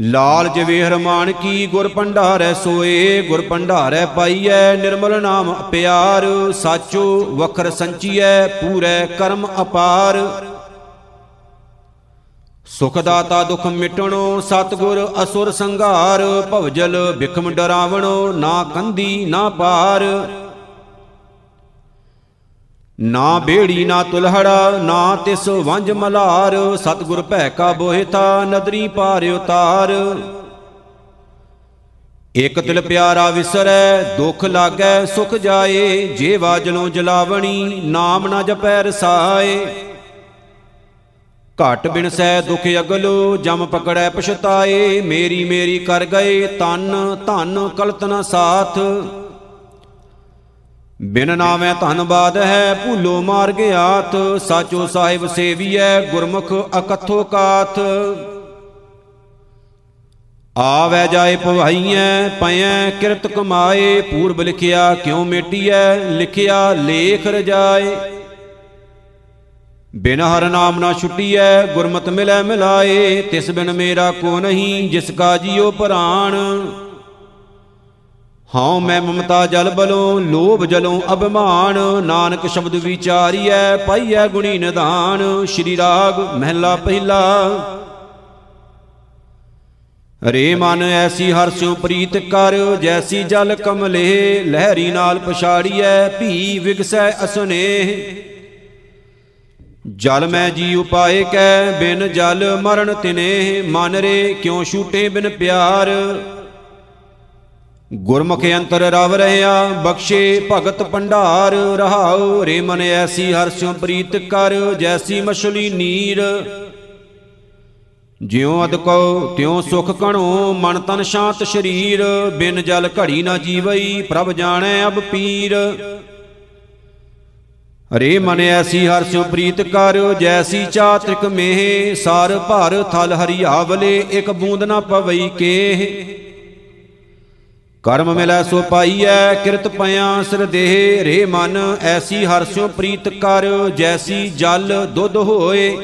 ਲਾਲ ਜਵੇਹਰ ਮਾਨ ਕੀ ਗੁਰ ਭੰਡਾਰੈ ਸੋਏ, ਗੁਰ ਭੰਡਾਰੈ ਪਾਈਐ, ਨਿਰਮਲ ਨਾਮ ਪਿਆਰ, ਸਾਚੋ ਵਖਰ ਸੰਚੀਐ, ਪੂਰੈ ਕਰਮ ਅਪਾਰ। ਸੁਖ ਦਾਤਾ ਦੁਖ ਮਿਟਣੋ, ਸਤਗੁਰ ਅਸੁਰ ਸੰਘਾਰ, ਭਵਜਲ ਬਿਖਮ ਡਰਾਵਣੋ, ਨਾ ਕੰਦੀ ਨਾ ਪਾਰ। ਨਾ ਬੇੜੀ, ਨਾ ਤੁਲਹੜਾ, ਨਾ ਤਿਸ ਵੰਜ ਮਲਾਰ। ਸਤਗੁਰ ਭੈ ਕਾ ਬੋਹਿਤਾ ਨਦਰੀ ਪਾਰ ਉਤਾਰ। ਇਕ ਤਿਲ ਪਿਆਰਾ ਵਿਸਰੈ, ਦੁਖ ਲਾਗੈ, ਸੁਖ ਜਾਏ। ਜੇ ਵਾਜਲੋਂ ਜਲਾਵਣੀ, ਨਾਮ ਨਾ ਜਪੈ ਰਸਾਏ। ਘਟ ਬਿਨ ਸੈ ਦੁਖ ਅਗਲੋ, ਜਮ ਪਕੜੈ ਪਛਤਾਏ। ਮੇਰੀ ਮੇਰੀ ਕਰ ਗਏ ਤਨ, ਧਨ ਕਲਤਨਾ ਸਾਥ। ਬਿਨ ਨਾਮੈ ਧਨਬਾਦ ਹੈ, ਭੂਲੋ ਮਾਰ ਗਿਆਤ ਸਾਚੋ ਸਾਹਿਬ ਸੇਵੀਐ, ਗੁਰਮੁਖ ਅਕਥੋ ਕਾਥ ਆਵੈ ਜਾਏ ਭਵਾਈਐ ਪਇਐ ਕਿਰਤ ਕਮਾਏ, ਪੂਰਬ ਲਿਖਿਆ ਕਿਉ ਮੇਟੀਐ, ਲਿਖਿਆ ਲੇਖ ਰਜਾਏ। ਬਿਨ ਹਰ ਨਾਮ ਨਾ ਛੁਟੀਐ, ਗੁਰਮਤਿ ਮਿਲੈ ਮਿਲਾਏ, ਤਿਸ ਬਿਨ ਮੇਰਾ ਕੋ ਨਹੀਂ, ਜਿਸ ਕਾ ਜੀਉ ਪ੍ਰਾਣ। ਹਉ ਮੈਂ ਮਮਤਾ ਜਲ ਬਲੋਂ, ਲੋਭ ਜਲੋਂ ਅਭਿਮਾਨ। ਨਾਨਕ ਸ਼ਬਦ ਵਿਚਾਰੀਐ, ਪਾਈਐ ਗੁਣੀ ਨਿਧਾਨ। ਸ਼੍ਰੀ ਰਾਗ ਮਹਿਲਾ ਪਹਿਲਾ। ਰੇ ਮਨ ਐਸੀ ਹਰਸਿਉ ਪ੍ਰੀਤ ਕਰ, ਜੈਸੀ ਜਲ ਕਮਲੇ। ਲਹਿਰੀ ਨਾਲ ਪਛਾੜੀਐ, ਭੀ ਵਿਗਸੈ ਅਸਨੇਹ। ਜਲ ਮੈਂ ਜੀ ਉਪਾਏ ਕੈ, ਬਿਨ ਜਲ ਮਰਨ ਤਿਨੇ ਮਨ ਰੇ ਕਿਉ ਛੂਟੇ ਬਿਨ ਪਿਆਰ? ਗੁਰਮੁਖ ਅੰਤਰ ਰਵ ਰਹਿਆ, ਬਖਸ਼ੇ ਭਗਤ ਭੰਡਾਰ, ਰਹਾਉ ਰੇ ਮਨ ਐਸੀ ਹਰਸਿਉ ਪ੍ਰੀਤ ਕਰ, ਜੈਸੀ ਮਛਲੀ ਨੀਰ। ਜਿਉ ਅਦ ਕਉ, ਤਿਉ ਸੁਖ ਕਣੋ ਮਨ ਤਨ ਸ਼ਾਂਤ ਸ਼ਰੀਰ, ਬਿਨ ਜਲ ਘੜੀ ਨਾ ਜੀਵਈ, ਪ੍ਰਭ ਜਾਣੈ ਅਬ ਪੀਰ। ਰੇ ਮਨ ਐਸੀ ਹਰਸਿਉ ਪ੍ਰੀਤ ਕਰ, ਜੈਸੀ ਚਾਤ੍ਰਿਕ ਮੇਹ, ਸਾਰ ਭਰ ਥਲ ਹਰੀਆਵਲੇ, ਇੱਕ ਬੂੰਦ ਨਾ ਪਵਈ ਕੇਹ। ਕਰਮ ਮਿਲੈ ਸੋ ਪਾਈਐ, ਕਿਰਤ ਪਿਆ ਸਿਰ ਦੇਹ, ਰੇ ਮਨ, ਐਸੀ ਹਰਸਿਉ ਪ੍ਰੀਤ ਕਰ, ਜੈਸੀ ਜਲ ਦੁੱਧ ਹੋਏ।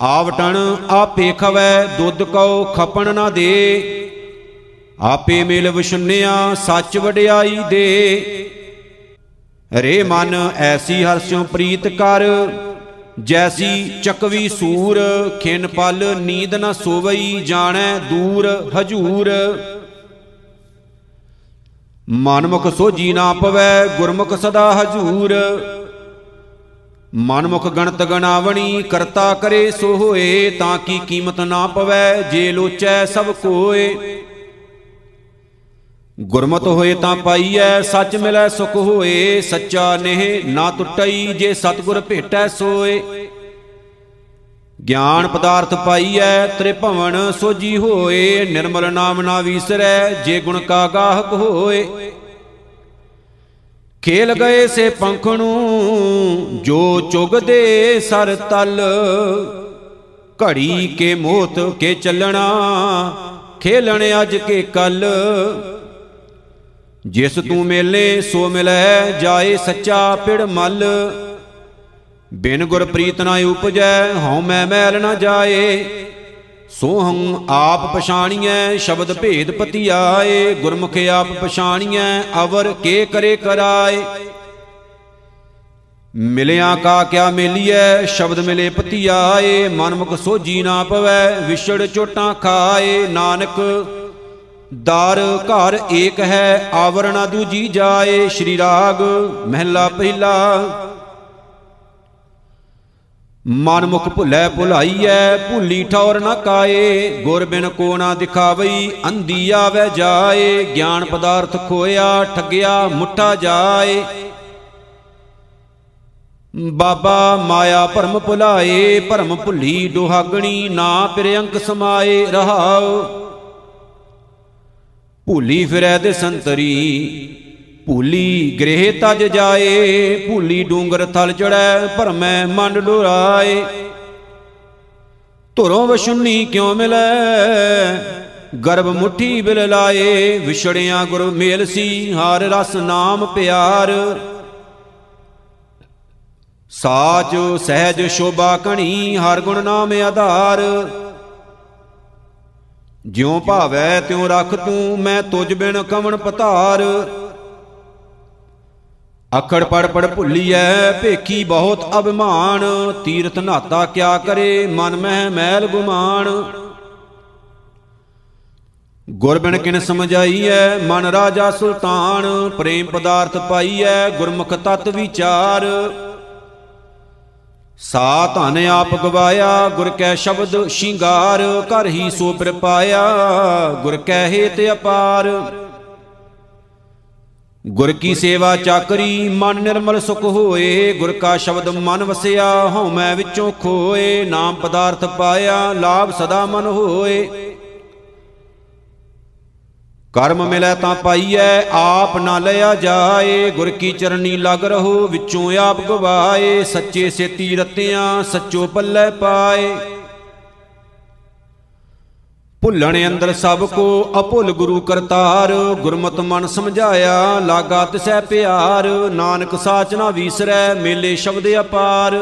ਆਵਟਣ ਆਪੇ ਖਵੈ, ਦੁੱਧ ਕਉ ਖਪਣ ਨਾ ਦੇ। ਆਪੇ ਮਿਲ ਵਿਸ਼ੁੰਨਿਆ, ਸੱਚ ਵਡਿਆਈ ਦੇ। ਰੇ ਮਨ, ਐਸੀ ਹਰਸਿਉ ਪ੍ਰੀਤ ਕਰ, ਜੈਸੀ ਚਕਵੀ ਸੂਰ, ਖਿਨ ਪਲ ਨੀਂਦ ਨ ਸੋਵਈ, ਜਾਣੈ ਦੂਰ ਹਜੂਰ। ਮਨਮੁਖ ਸੋਜੀ ਨਾ ਪਵੈ, ਗੁਰਮੁਖ ਸਦਾ ਹਜੂਰ। ਮਨਮੁਖ ਗਣਤ ਗਣਾਵਣੀ, ਕਰਤਾ ਕਰੇ ਸੋ ਹੋਏ, ਤਾਂ ਕੀ ਕੀਮਤ ਨਾ ਪਵੈ, ਜੇ ਲੋਚੈ ਸਭ ਕੋਏ। ਗੁਰਮਤ ਹੋਏ ਤਾਂ ਪਾਈਐ, ਸੱਚ ਮਿਲੈ ਸੁਖ ਹੋਏ, ਸੱਚਾ ਨੇਹ ਨਾ ਟੁੱਟਈ, ਜੇ ਸਤਗੁਰ ਭੇਟੈ ਸੋਏ। ਗਿਆਨ ਪਦਾਰਥ ਪਾਈਐ ਤ੍ਰਿਭਵਨ ਸੋਜੀ ਹੋਏ, ਨਿਰਮਲ ਨਾਮ ਨਾ ਵੀਸਰੈ, ਜੇ ਗੁਣ ਕਾ ਗਾਹਕ ਹੋਏ। ਖੇਲ ਗਏ ਸੇ ਪੰਖ ਨੂੰ, ਜੋ ਚੁਗਦੇ ਸਰ ਤਲ। ਘੜੀ ਕੇ ਮੋਤ ਕੇ ਚੱਲਣਾ, ਖੇਲਣ ਅੱਜ ਕੇ ਕੱਲ। ਜਿਸ ਤੂੰ ਮੇਲੇ ਸੋ ਮਿਲੈ, ਜਾਏ ਸੱਚਾ ਪਿੜ ਮਲ। ਬਿਨ ਗੁਰ ਪ੍ਰੀਤ ਨਾ ਉਪਜੈ, ਹਉ ਮੈਂ ਮੈਲ ਨਾ ਜਾਏ। ਸੋਹੰ ਆਪ ਪਛਾਣੀਐ, ਸ਼ਬਦ ਭੇਦ ਪਤੀ ਆਏ ਗੁਰਮੁਖ ਆਪ ਪਛਾਣੀਐ, ਅਵਰ ਕੇ ਕਰੇ ਕਰਾਏ। ਮਿਲਿਆ ਕਾ ਕਿਆ ਮੇਲੀਐ, ਸ਼ਬਦ ਮਿਲੇ ਪਤੀ ਆਏ ਮਨਮੁਖ ਸੋਜੀ ਨਾ ਪਵੈ, ਵਿਛੜ ਚੋਟਾਂ ਖਾਏ। ਨਾਨਕ ਦਰ ਘਰ ਏਕ ਹੈ, ਆਵਰਣਾ ਦੂਜੀ ਜਾਏ। ਸ਼੍ਰੀ ਰਾਗ ਮਹਿਲਾ ਪਹਿਲਾ ਮਨ ਮੁਖ ਭੁੱਲੇ ਭੁਲਾਈਐ, ਭੁੱਲੀ ਠੌਰ ਨਾ ਕਾਏ। ਗੁਰ ਬਿਨ ਕੋ ਨਾ ਦਿਖਾਵਈ, ਅੰਧੀ ਆਵੇ ਜਾਏ। ਗਿਆਨ ਪਦਾਰਥ ਖੋਇਆ, ਠੱਗਿਆ, ਮੁੱਠਾ ਜਾਏ। ਬਾਬਾ ਮਾਇਆ ਭਰਮ ਭੁਲਾਏ, ਭਰਮ ਭੁੱਲੀ ਦੁਹਾਗਣੀ ਨਾ ਪਿਰਅੰਕ ਸਮਾਏ ਰਹਾਉ। ਭੂਲੀ ਫਿਰੈ ਦੇ ਸੰਤਰੀ ਭੂਲੀ ਗ੍ਰਹਿ ਤਜ ਜਾਏ, ਭੂਲੀ ਡੂੰਗਰ ਥਲ ਚੜੈ ਭਰਮੈ ਮਨ ਡੁਰਾਏ। ਧੁਰੋਂ ਵਸ਼ੁੰਨੀ ਕਿਉ ਮਿਲੈ? ਗਰਭ ਮੁਠੀ ਬਿਲ ਲਾਏ, ਵਿਛੜਿਆ ਗੁਰ ਮੇਲ ਸੀ, ਹਾਰ ਰਸ ਨਾਮ ਪਿਆਰ। ਸਾਚ ਸਹਿਜ ਸ਼ੋਭਾ ਕਣੀ, ਹਰ ਗੁਣ ਨਾਮ ਆਧਾਰ। ਜਿਉ ਭਾਵੈ ਤਿਉ ਰਖ ਤੂੰ, ਮੈਂ ਤੁਝ ਬਿਨ ਕਵਣ ਪਤਾਰ। ਅਖੜ ਪੜ ਪੜ ਭੁੱਲੀਐ, ਭੇਖੀ ਬਹੁਤ ਅਭਿਮਾਨ। ਤੀਰਥ ਨਾਤਾ ਕਿਆ ਕਰੇ, ਮਨ ਮਹਿ ਮੈਲ ਗੁਮਾਨ। ਗੁਰ ਬਿਨ ਕਿਨ ਸਮਝਾਈਐ, ਮਨ ਰਾਜਾ ਸੁਲਤਾਨ। ਪ੍ਰੇਮ ਪਦਾਰਥ ਪਾਈਐ, ਗੁਰਮੁਖ ਤਤ ਵਿਚਾਰ। ਸਾ ਧਨ ਆਪ ਗਵਾਇਆ, ਗੁਰ ਕੈ ਸ਼ਬਦ ਸ਼ਿੰਗਾਰ। ਕਰ ਹੀ ਸੋ ਪਾਇਆ ਗੁਰ ਕੈ ਹੇਤ ਅਪਾਰ। ਗੁਰ ਕੀ ਸੇਵਾ ਚਾਕਰੀ, ਮਨ ਨਿਰਮਲ ਸੁਖ ਹੋਏ। ਗੁਰ ਕਾ ਸ਼ਬਦ ਮਨ ਵਸਿਆ, ਹਉ ਮੈਂ ਵਿੱਚੋਂ ਖੋਏ। ਨਾਮ ਪਦਾਰਥ ਪਾਇਆ, ਲਾਭ ਸਦਾ ਮਨ ਹੋਏ। ਕਰਮ ਮਿਲੈ ਤਾਂ ਪਾਈਐ, ਆਪ ਨਾ ਲਿਆ ਜਾਏ। ਗੁਰ ਕੀ ਚਰਨੀ ਲਗ ਰਹੋ, ਵਿੱਚੋਂ ਆਪ ਗਵਾਏ। ਸੱਚੇ ਸੇਤੀ ਰਤਿਆਂ ਸੱਚੋ ਪੱਲੇ ਪਾਏ। ਭੁੱਲਣ ਅੰਦਰ ਸਭ ਕੋ ਅਭੁੱਲ ਗੁਰੂ ਕਰਤਾਰ। ਗੁਰਮਤਿ ਮਨ ਸਮਝਾਇਆ ਲਾਗਾ ਤਿਸੈ ਪਿਆਰ। ਨਾਨਕ ਸਾਚ ਨਾ ਵੀਸਰੈ, ਮੇਲੇ ਸ਼ਬਦ ਅਪਾਰ।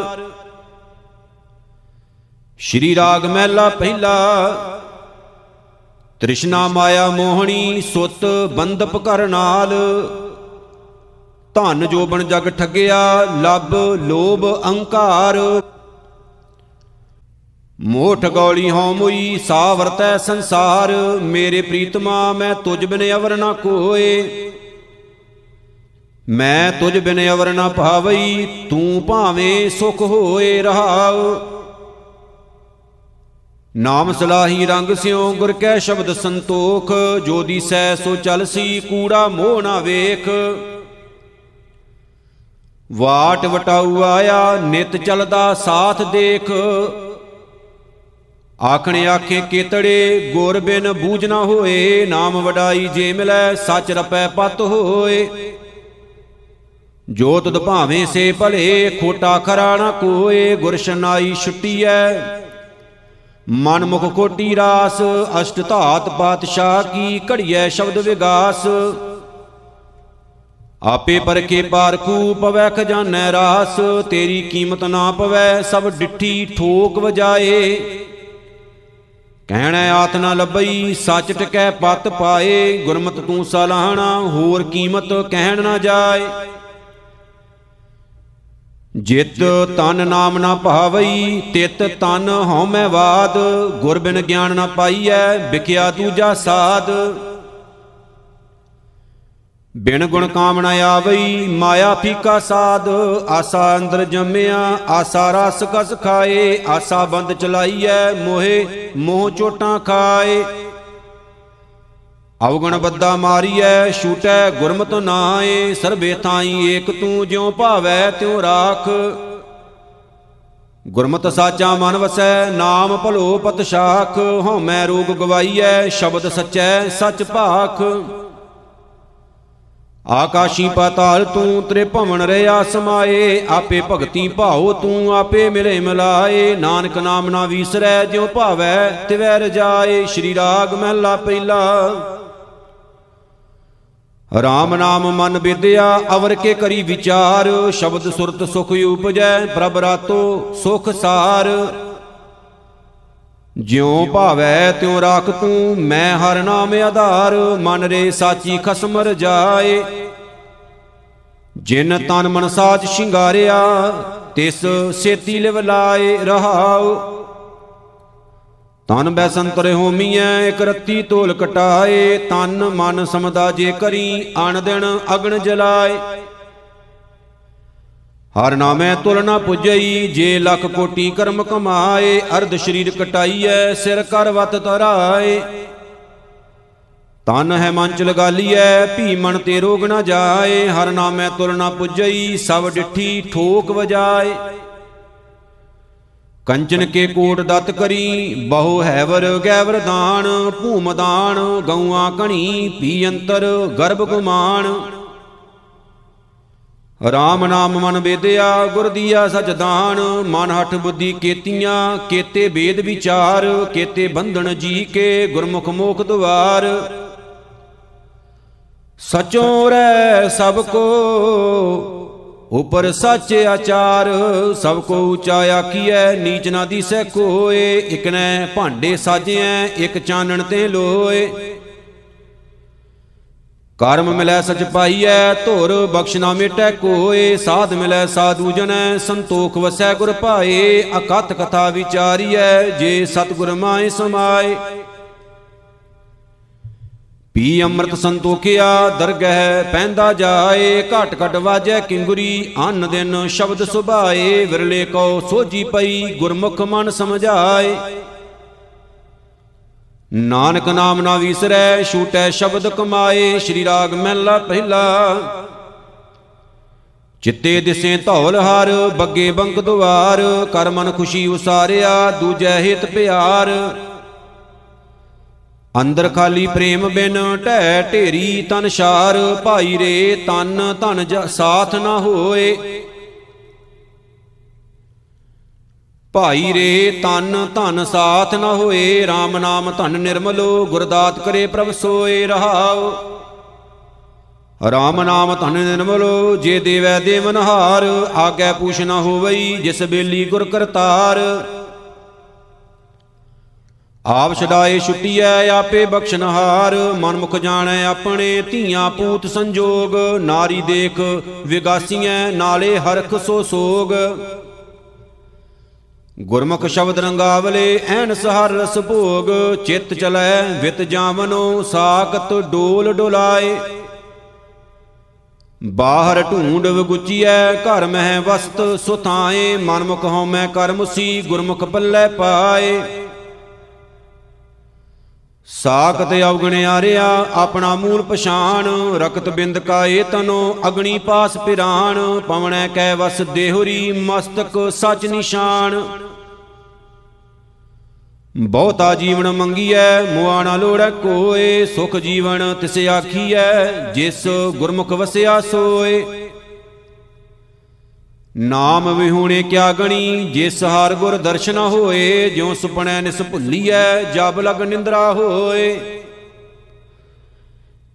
ਸ਼੍ਰੀ ਰਾਗ ਮਹਿਲਾ ਪਹਿਲਾ। ਤ੍ਰਿਸ਼ਨਾ ਮਾਇਆ ਮੋਹਣੀ, ਸੁਤ ਬੰਦਪ ਕਰ ਨਾਲ। ਧਨ ਜੋਬਨ ਜਗ ਠੱਗਿਆ, ਲੱਭ ਲੋਭ ਅਹੰਕਾਰ ਮੋਠ ਗੌਲੀ ਹਉ ਮੁਈ ਸਾ ਵਰਤੈ ਸੰਸਾਰ, ਮੇਰੇ ਪ੍ਰੀਤਮਾ, ਮੈਂ ਤੁਝ ਬਿਨ ਅਵਰ ਨਾ ਕੋਏ। ਮੈਂ ਤੁਝ ਬਿਨ ਅਵਰ ਨਾ ਭਾਵਈ, ਤੂੰ ਭਾਵੇਂ ਸੁਖ ਹੋਏ ਰਹਾਉ। ਨਾਮ ਸਲਾਹੀ ਰੰਗ ਸਿਉ, ਗੁਰ ਕੈ ਸ਼ਬਦ ਸੰਤੋਖ, ਜੋ ਦੀਸੈ ਸੋ ਚਲਸੀ ਕੂੜਾ ਮੋਹ ਨਾ ਵੇਖ। ਵਾਟ ਵਟਾਉ ਆਇਆ, ਨਿਤ ਚਲਦਾ ਸਾਥ ਦੇਖ। ਆਖਣ ਆਖੇ ਕੇਤੜੇ, ਗੁਰ ਬਿਨ ਬੂਝ ਨਾ ਹੋਏ, ਨਾਮ ਵਡਾਈ ਜੇ ਮਿਲੈ, ਸੱਚ ਰਪੈ ਪਤ ਹੋਏ। ਜੋ ਤੁਧ ਭਾਵੇਂ ਸੇ ਭਲੇ, ਖੋਟਾ ਖਰਾ ਨਾ ਕੋਏ, ਗੁਰ ਸ਼ਨਾਈ ਛੁੱਟੀਐ। ਮਨ ਮੁਖ ਕੋਟੀ ਰਾਸ, ਅਸ਼ਟ ਧਾਤ ਪਾਤਸ਼ਾਹ ਕੀ ਘੜੀਐ ਸ਼ਬਦ ਵਿਗਾਸ। ਆਪੇ ਪਰਖੇ ਪਾਰਖੂ ਪਵੈ ਖਜ਼ਾਨੈ ਰਾਸ, ਤੇਰੀ ਕੀਮਤ ਨਾ ਪਵੈ, ਸਭ ਡਿੱਠੀ ਠੋਕ ਵਜਾਏ। ਕਹਿਣਾ ਆਤ ਨਾ ਲੱਭਈ, ਸੱਚ ਟਕੈ ਪਤ ਪਾਏ, ਗੁਰਮਤ ਤੂੰ ਸਲਾਹਣਾ, ਹੋਰ ਕੀਮਤ ਕਹਿਣ ਨਾ ਜਾਏ। ਜਿਤ ਤਨ ਨਾਮ ਨਾ ਭਾਵਈ, ਤਿਤ ਤਨ ਹਉਮੈ ਬਾਦ ਗੁਰ ਬਿਨ ਗਿਆਨ ਨਾ ਪਾਈਐ ਵਿਕਿਆ ਦੂਜਾ ਸਾਧ ਬਿਨ ਗੁਣ ਕਾਮਣਾ ਆਵਈ, ਮਾਇਆ ਫੀਕਾ ਸਾਧ, ਆਸਾ ਅੰਦਰ ਜੰਮਿਆ, ਆਸਾ ਰਸ ਕਸ ਖਾਏ, ਆਸਾ ਬੰਦ ਚਲਾਈਐ, ਮੋਹਿ ਮੋਹ ਚੋਟਾਂ ਖਾਏ। ਅਵਗਣ ਬੱਦਾ ਮਾਰੀਐ, ਛੂਟੈ ਗੁਰਮਤਿ ਨਾਏ ਸਰਬੇ ਥਾਈ ਏਕ ਤੂੰ ਜਿਉ ਭਾਵੈ, ਤਿਉ ਰਾਖ। ਗੁਰਮਤਿ ਸਾਚਾ ਮਨ ਵਸੈ, ਨਾਮ ਭਲੋ ਪਤ ਸ਼ਾਖ, ਹਉਮੈ ਰੋਗ ਗਵਾਈਐ, ਸ਼ਬਦ ਸਚੈ ਸਚ ਭਾਖ। ਆਕਾਸ਼ੀ ਪਾਤਾਲ ਤੂੰ ਤ੍ਰੇ ਭਵਨ ਰਿਆ ਸਮਾਏ, ਆਪੇ ਭਗਤੀ ਭਾਉ ਤੂੰ ਆਪੇ ਮਿਲੇ ਮਿਲਾਏ। ਨਾਨਕ ਨਾਮ ਨਾ ਵੀਸਰੈ, ਜਿਉ ਭਾਵੈ ਤਿਵੈ ਰਜਾਏ ਸ਼੍ਰੀ ਰਾਗ ਮਹਿਲਾ ਪਹਿਲਾ। ਰਾਮ ਨਾਮ ਮਨ ਵਿਦਿਆ ਅਵਰ ਕੇ ਕਰੀ ਵਿਚਾਰ। ਸ਼ਬਦ ਸੁਰਤ ਸੁਖ ਉਪਜੈ, ਪ੍ਰਭ ਰਾਤੋ ਸੁਖ ਸਾਰ। ਜਿਉ ਭਾਵੈ ਤਿਉ ਰਾਖ ਤੂੰ, ਮੈਂ ਹਰ ਨਾਮ ਆਧਾਰ, ਮਨ ਰੇ ਸਾਚੀ ਖਸਮ ਰਜਾਏ। ਜਿਨ ਤਨ ਮਨ ਸਾਚ ਸ਼ਿੰਗਾਰਿਆ, ਤਿਸ ਸੇਤੀ ਲਿਵ ਲਾਏ ਰਹਾਉ। ਤਨ ਬੈ ਸੰਤਰ ਹੋਮੀਐ ਇਕ ਰੱਤੀ ਤੋਲ ਕਟਾਏ। ਤਨ ਮਨ ਸਮਦਾ ਜੇ ਕਰੀ, ਅਣ ਦਿਨ ਅਗਣ ਜਲਾਏ। ਹਰ ਨਾਮੈ ਤੁਲ ਨਾ ਪੁਜਈ, ਜੇ ਲੱਖ ਕੋਟੀ ਕਰਮ ਕਮਾਏ, ਅਰਧ ਸ਼ਰੀਰ ਕਟਾਈਐ, ਸਿਰ ਕਰ ਵਤ ਤਰਾਏ ਤਨ ਹੈ ਮਨ ਚ ਲਗਾਲੀਐ ਭੀ ਮਨ ਤੇ ਰੋਗ ਨਾ ਜਾਏ, ਹਰ ਨਾਮੈ ਤੁਲ ਨਾ ਪੁਜਈ, ਸਭ ਡਿਠੀ ਠੋਕ ਵਜਾਏ। ਕੰਚਨ ਕੇ ਕੋਟ ਦਤ ਕਰੀ, ਬਹੁ ਹੈਵਰ ਗੈਵਰ ਦਾਨ, ਭੂਮ ਦਾਨ, ਗਊਆਂ ਕਣੀ, ਪੀ ਅੰਤਰ ਗਰਭ ਗੁਮਾਨ ਰਾਮ ਨਾਮ ਮਨ ਵੇਦਿਆ, ਗੁਰ ਦੀਆ ਸਚ ਦਾਨ, ਮਨ ਹਠ ਬੁੱਧੀ ਕੇਤੀਆਂ, ਕੇਤੇ ਵੇਦ ਵਿਚਾਰ, ਕੇਤੇ ਬੰਧਨ ਜੀ ਕੇ ਗੁਰਮੁਖ ਮੋਖ ਦੁਆਰ। ਸਚੋ ਰਹਿ ਸਭ ਕੋ, ਉਪਰ ਸੱਚ ਆਚਾਰ, ਸਭ ਕੋ ਉੱਚਾ ਆਖੀਐ, ਨੀਚ ਨਾ ਦੀਸੈ ਕੋਏ ਇਕਨੈ ਭਾਂਡੇ ਸਾਜਿਐ, ਇਕ ਚਾਨਣ ਤੇ ਲੋਏ। ਕਰਮ ਮਿਲੈ ਸਚ ਪਾਈਐ, ਧੁਰ ਬਖਸ਼ ਨਾ ਮਿਟੈ ਕੋਏ, ਸਾਧ ਮਿਲੈ ਸਾਧੂ ਜਨੈ, ਸੰਤੋਖ ਵਸੈ ਗੁਰ ਭਾਏ, ਅਕਥ ਕਥਾ ਵਿਚਾਰੀਐ, ਜੇ ਸਤਿਗੁਰ ਮਾਏ ਸਮਾਏ। ਪੀ ਅੰਮ੍ਰਿਤ ਸੰਤੋਖਿਆ, ਦਰਗਹਿ ਪੈਂਦਾ ਜਾਏ, ਘਟ ਘਟ ਵਾਜੈ ਕਿੰਗੁਰੀ, ਅੰਨ ਦਿਨ ਸ਼ਬਦ ਸੁਭਾਏ, ਵਿਰਲੇ ਕੋ ਸੋਜੀ ਪਈ, ਗੁਰਮੁਖ ਮਨ ਸਮਝਾਏ। ਨਾਨਕ ਨਾਮ ਨਾ ਵੀਸਰੈ, ਛੂਟੈ ਸ਼ਬਦ ਕਮਾਏ, ਸ਼੍ਰੀ ਰਾਗ ਮਹਿਲਾ ਪਹਿਲਾ। ਚਿੱਤੇ ਦਿਸੇ ਧੌਲ ਹਰ, ਬੱਗੇ ਬੰਕ ਦੁਆਰ, ਕਰ ਮਨ ਖੁਸ਼ੀ ਉਸਾਰਿਆ, ਦੂਜੈ ਹਿਤ ਪਿਆਰ। ਅੰਦਰ ਖਾਲੀ ਪ੍ਰੇਮ ਬਿਨ ਢਹਿ ਢੇਰੀ ਤਨ ਸ਼ਾਰ ਭਾਈ ਰੇ ਤਨ ਧਨ ਸਾਥ ਨਾ ਹੋਏ। ਭਾਈ ਰੇ ਤਨ ਧਨ ਸਾਥ ਨ ਹੋਏ RAM ਨਾਮ ਧਨ ਨਿਰਮਲੋ, ਗੁਰਦਾਤ ਕਰੇ ਪ੍ਰਭ ਸੋਏ ਰਹਾਉ। RAM ਨਾਮ ਧਨ ਨਿਰਮਲੋ, ਜੇ ਦੇਵੈ ਦੇਵਨਹਾਰ ਆਗੈ ਪੂਛ ਨ ਹੋਵਈ, ਜਿਸ ਬੇਲੀ ਗੁਰ ਕਰਤਾਰ। ਆਪ ਛਡਾਏ ਛੁੱਟੀਐ, ਆਪੇ ਬਖਸ਼ਨਹਾਰ ਮਨ ਮੁਖ ਜਾਣੈ ਆਪਣੇ, ਧੀਆਂ ਪੂਤ ਸੰਜੋਗ, ਨਾਰੀ ਦੇਖ ਵਿਗਾਸੀਐ, ਨਾਲੇ ਹਰਖ ਸੋ ਸੋਗ। ਗੁਰਮੁਖ ਸ਼ਬਦ ਰੰਗਾਵਲੇ, ਐਨ ਸਹਰ ਰਸ ਭੋਗ, ਚਿੱਤ ਚਲੈ, ਵਿਤ ਜਾਵਨੋ, ਸਾਖਤ ਡੋਲ ਡੋਲਾਏ। ਬਾਹਰ ਢੂੰਡ ਵਗੁਚੀਐ, ਘਰ ਮਹਿ ਵਸਤ ਸੁਥਾਏ, ਮਨਮੁਖ ਹਉਮੈ ਕਰਮੁਸੀ ਗੁਰਮੁਖ ਪੱਲੇ ਪਾਏ। ਸਾਖਤ ਅਵਗਣਿਆਰਿਆ ਆਪਣਾ ਮੂਲ ਪਛਾਨ ਰਕਤ ਬਿੰਦ ਕਾਏ ਤਨੋ, ਅਗਣੀ ਪਾਸ ਪਿਰਾਨ ਪਵਣੈ ਕੈ ਵਸ ਦੇਹੁਰੀ, ਮਸਤਕ ਸਚ ਨਿਸ਼ਾਨ ਬਹੁਤਾ ਜੀਵਨ ਮੰਗੀਐ, ਮੁਆ ਨਾ ਲੋੜੈ ਕੋਏ। ਸੁਖ ਜੀਵਨ ਤਿਸ ਆਖੀਐ, ਜਿਸ ਗੁਰਮੁਖ ਵਸਿਆ ਸੋਏ। ਨਾਮ ਵਿਹੂਣੇ ਕਿਆ ਗਣੀ, ਜਿਸ ਹਰ ਗੁਰ ਦਰਸ਼ਨ ਹੋਏ, ਜਿਉ ਸੁਪਨੈ ਨਿਸ ਭੁੱਲੀਐ, ਜਬ ਲਗ ਨਿੰਦਰਾ ਹੋਏ।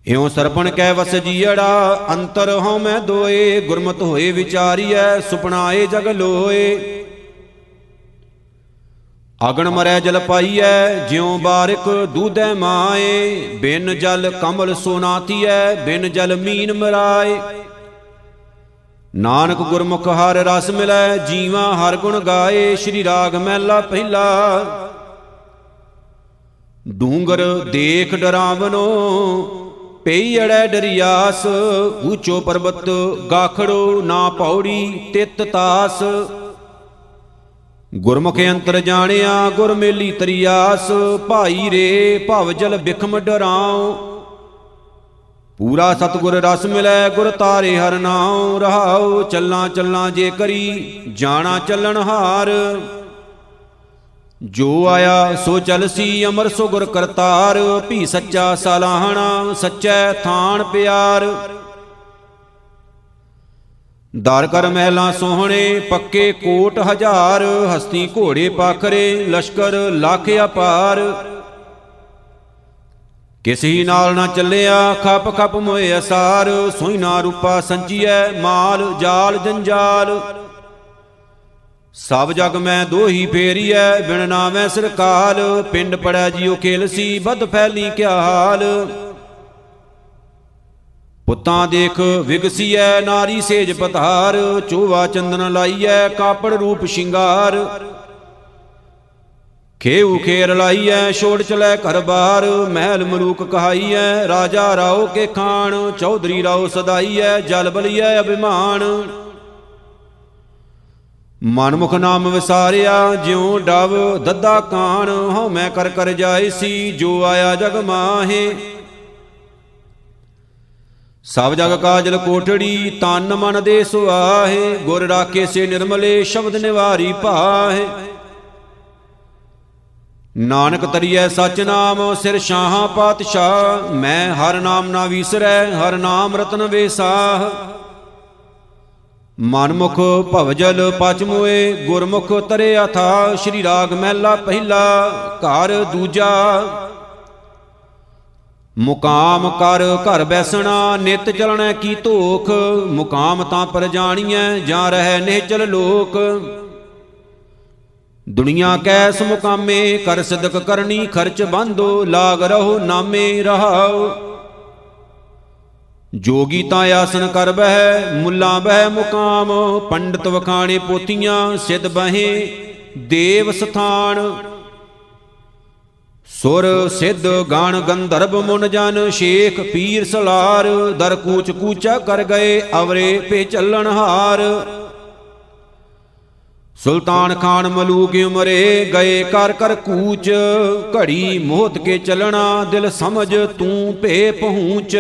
ਇਉ ਸਰਪਣ ਕੈ ਵਸ ਜੀੜਾ ਅੰਤਰ ਹਉ ਮੈਂ ਦੋਏ, ਗੁਰਮਤ ਹੋਏ ਵਿਚਾਰੀਐ, ਸੁਪਨਾ ਏ ਜਗ ਲੋਏ। ਅਗਣ ਮਰੈ ਜਲ ਪਾਈਐ, ਜਿਉ ਬਾਰਿਕ ਦੂਧੈ ਮਾਏ, ਬਿਨ ਜਲ ਕਮਲ ਸੋਨਾਤੀਐ ਬਿਨ ਜਲ ਮੀਨ ਮਰਾਏ। ਨਾਨਕ ਗੁਰਮੁਖ ਹਰ ਰਸ ਮਿਲੈ, ਜੀਵਾ ਹਰ ਗੁਣ ਗਾਏ, ਸ੍ਰੀ ਰਾਗ ਮਹਿਲਾ ਪਹਿਲਾ। ਡੂੰਗਰ ਦੇਖ ਡਰਾਵਨੋ ਪਈੜੈ ਡਰਿਆਸ, ਊਚੋ ਪਰਬਤ ਗਾਖੜੋ ਨਾ ਪੌੜੀ ਤਿਤ ਤਾਸ। ਗੁਰਮੁਖ ਅੰਤਰ ਜਾਣਿਆ, ਗੁਰ ਮੇਲੀ ਤਰੀਆਸ, ਭਾਈ ਰੇ ਭਵ ਜਲ ਬਿਖਮ ਡਰਾਉ। ਪੂਰਾ ਸਤਗੁਰ ਰਸ ਮਿਲੈ, ਗੁਰ ਤਾਰੇ ਹਰ ਨਾਉ ਰਹਾਉ, ਚੱਲਾਂ ਚੱਲਾਂ ਜੇ ਕਰੀ, ਜਾਣਾ ਚੱਲਣ ਹਾਰ। ਜੋ ਆਇਆ ਸੋ ਚਲਸੀ ਅਮਰ ਸੋ ਗੁਰ ਕਰਤਾਰ, ਭੀ ਸੱਚਾ ਸਲਾਹਣਾ, ਸੱਚੈ ਥਾਨ ਪਿਆਰ। ਦਰ ਕਰ ਮਹਿਲਾ ਸੋਹਣੇ, ਪੱਕੇ ਕੋਟ ਹਜ਼ਾਰ, ਹਸਤੀ ਘੋੜੇ ਪਾਖਰੇ, ਲਸ਼ਕਰ ਲੱਖ ਅਪਾਰ ਕਿਸੀ ਨਾਲ ਨਾ ਚੱਲਿਆ, ਖੱਪ ਖੱਪ ਮੋਏ ਅਸਾਰ ਸੋਇਨਾ ਰੂਪਾ ਸੰਚੀਐ, ਮਾਲ ਜਾਲ ਜੰਜਾਲ। ਸਭ ਜਗ ਮੈਂ ਦੋਹੀ ਫੇਰੀਐ, ਬਿਨ ਨਾਮੈ ਸਰਕਾਲ ਪਿੰਡ ਪੜੈ ਜਿਉ ਖੇਲਸੀ ਬਦ ਫੈਲੀ ਕਿਆ ਹਾਲ ਪੁੱਤਾਂ ਦੇਖ ਵਿਗਸੀਐ, ਨਾਰੀ ਸੇਜ ਪਤਾਰ ਚੋਵਾ ਚੰਦਨ ਲਾਈਐ, ਕਾਪੜ ਰੂਪ ਸ਼ਿੰਗਾਰ। ਖੇਉ ਖੇਰ ਲਾਈਐ, ਛੋੜ ਚਲੇ ਘਰ ਬਾਰ ਮਹਿਲ ਮਲੂਕ ਕਹਾਈਐ, ਰਾਜਾ ਰਾਓ ਕੇ ਖਾਨ ਚੌਧਰੀ ਰਾਓ ਸਦਾਈਐ, ਜਲ ਬਲੀਐ ਅਭਿਮਾਨ। ਮਨਮੁਖ ਨਾਮ ਵਿਸਾਰਿਆ, ਜਿਉ ਡਵ ਦੱਦਾ ਕਾਣ, ਹਉ ਮੈਂ ਕਰ ਕਰ ਜਾਏ ਸੀ, ਜੋ ਆਇਆ ਜਗ ਮਾਹੇ। ਸਭ ਜਗ ਕਾਜਲ ਕੋਠੜੀ, ਤਨ ਮਨ ਦੇ ਸੁਆਹੇ, ਗੁਰ ਰਾਖੇ ਸੇ ਨਿਰਮਲੇ, ਸ਼ਬਦ ਨਿਵਾਰੀ ਭਾਹੇ। ਨਾਨਕ ਤਰੀਐ ਸਚ ਨਾਮ ਸਿਰ ਸ਼ਾਹਾਂ ਪਾਤਸ਼ਾਹ। ਮੈਂ ਹਰ ਨਾਮ ਨਾ ਵੀਸਰੈ, ਹਰ ਨਾਮ ਰਤਨ ਵੇਸਾਹ। ਮਨਮੁਖ ਭਵਜਲ ਪਚ ਮੋਏ ਗੁਰਮੁਖ ਤਰੇ ਅਥਾ ਸ਼੍ਰੀ ਰਾਗ ਮਹਿਲਾ ਪਹਿਲਾ, ਘਰ ਦੂਜਾ। ਮੁਕਾਮ ਕਰ ਘਰ ਬੈਸਣਾ, ਨਿਤ ਚਲਣਾ ਕੀ ਧੋਖ। ਮੁਕਾਮ ਤਾਂ ਪਰ ਜਾਣੀਐ, ਜਾਂ ਰਹਿ ਨਿਹਚਲ ਲੋਕ। ਦੁਨੀਆ ਕੈਸ ਮੁਕਾਮੇ, ਕਰ ਸਦਕ ਕਰਨੀ ਖਰਚ ਬੰਦੋ, ਲਾਗ ਰਹੋ ਨਾਮੇ ਰਹਾਓ। ਜੋਗੀ ਤਾਂ ਆਸਨ ਕਰ ਬਹਿ, ਮੁੱਲਾ ਬਹਿ ਮੁਕਾਮ, ਪੰਡਤ ਵਖਾਣੇ ਪੋਤੀਆਂ, ਸਿੱਧ ਬਹੇ, ਦੇਵ ਸਥਾਨ। ਸੁਰ ਸਿੱਧ ਗਾਣ ਗੰਧਰਬ ਮੁਨ ਜਨ, ਸ਼ੇਖ ਪੀਰ ਸਲਾਰ, ਦਰ ਕੂਚ ਕੂਚਾ ਕਰ ਗਏ, ਅਵਰੇ ਪੇ ਚੱਲਣ ਹਾਰ। ਸੁਲਤਾਨ ਖਾਨ ਮਲੂਕ ਉਮਰੇ ਗਏ ਕਰ ਕਰ ਕੂਚ, ਘੜੀ ਮੋਹਤ ਕੇ ਚੱਲਣਾ ਦਿਲ ਸਮਝ, ਤੂੰ ਭੇ ਪਹੂੰਚ।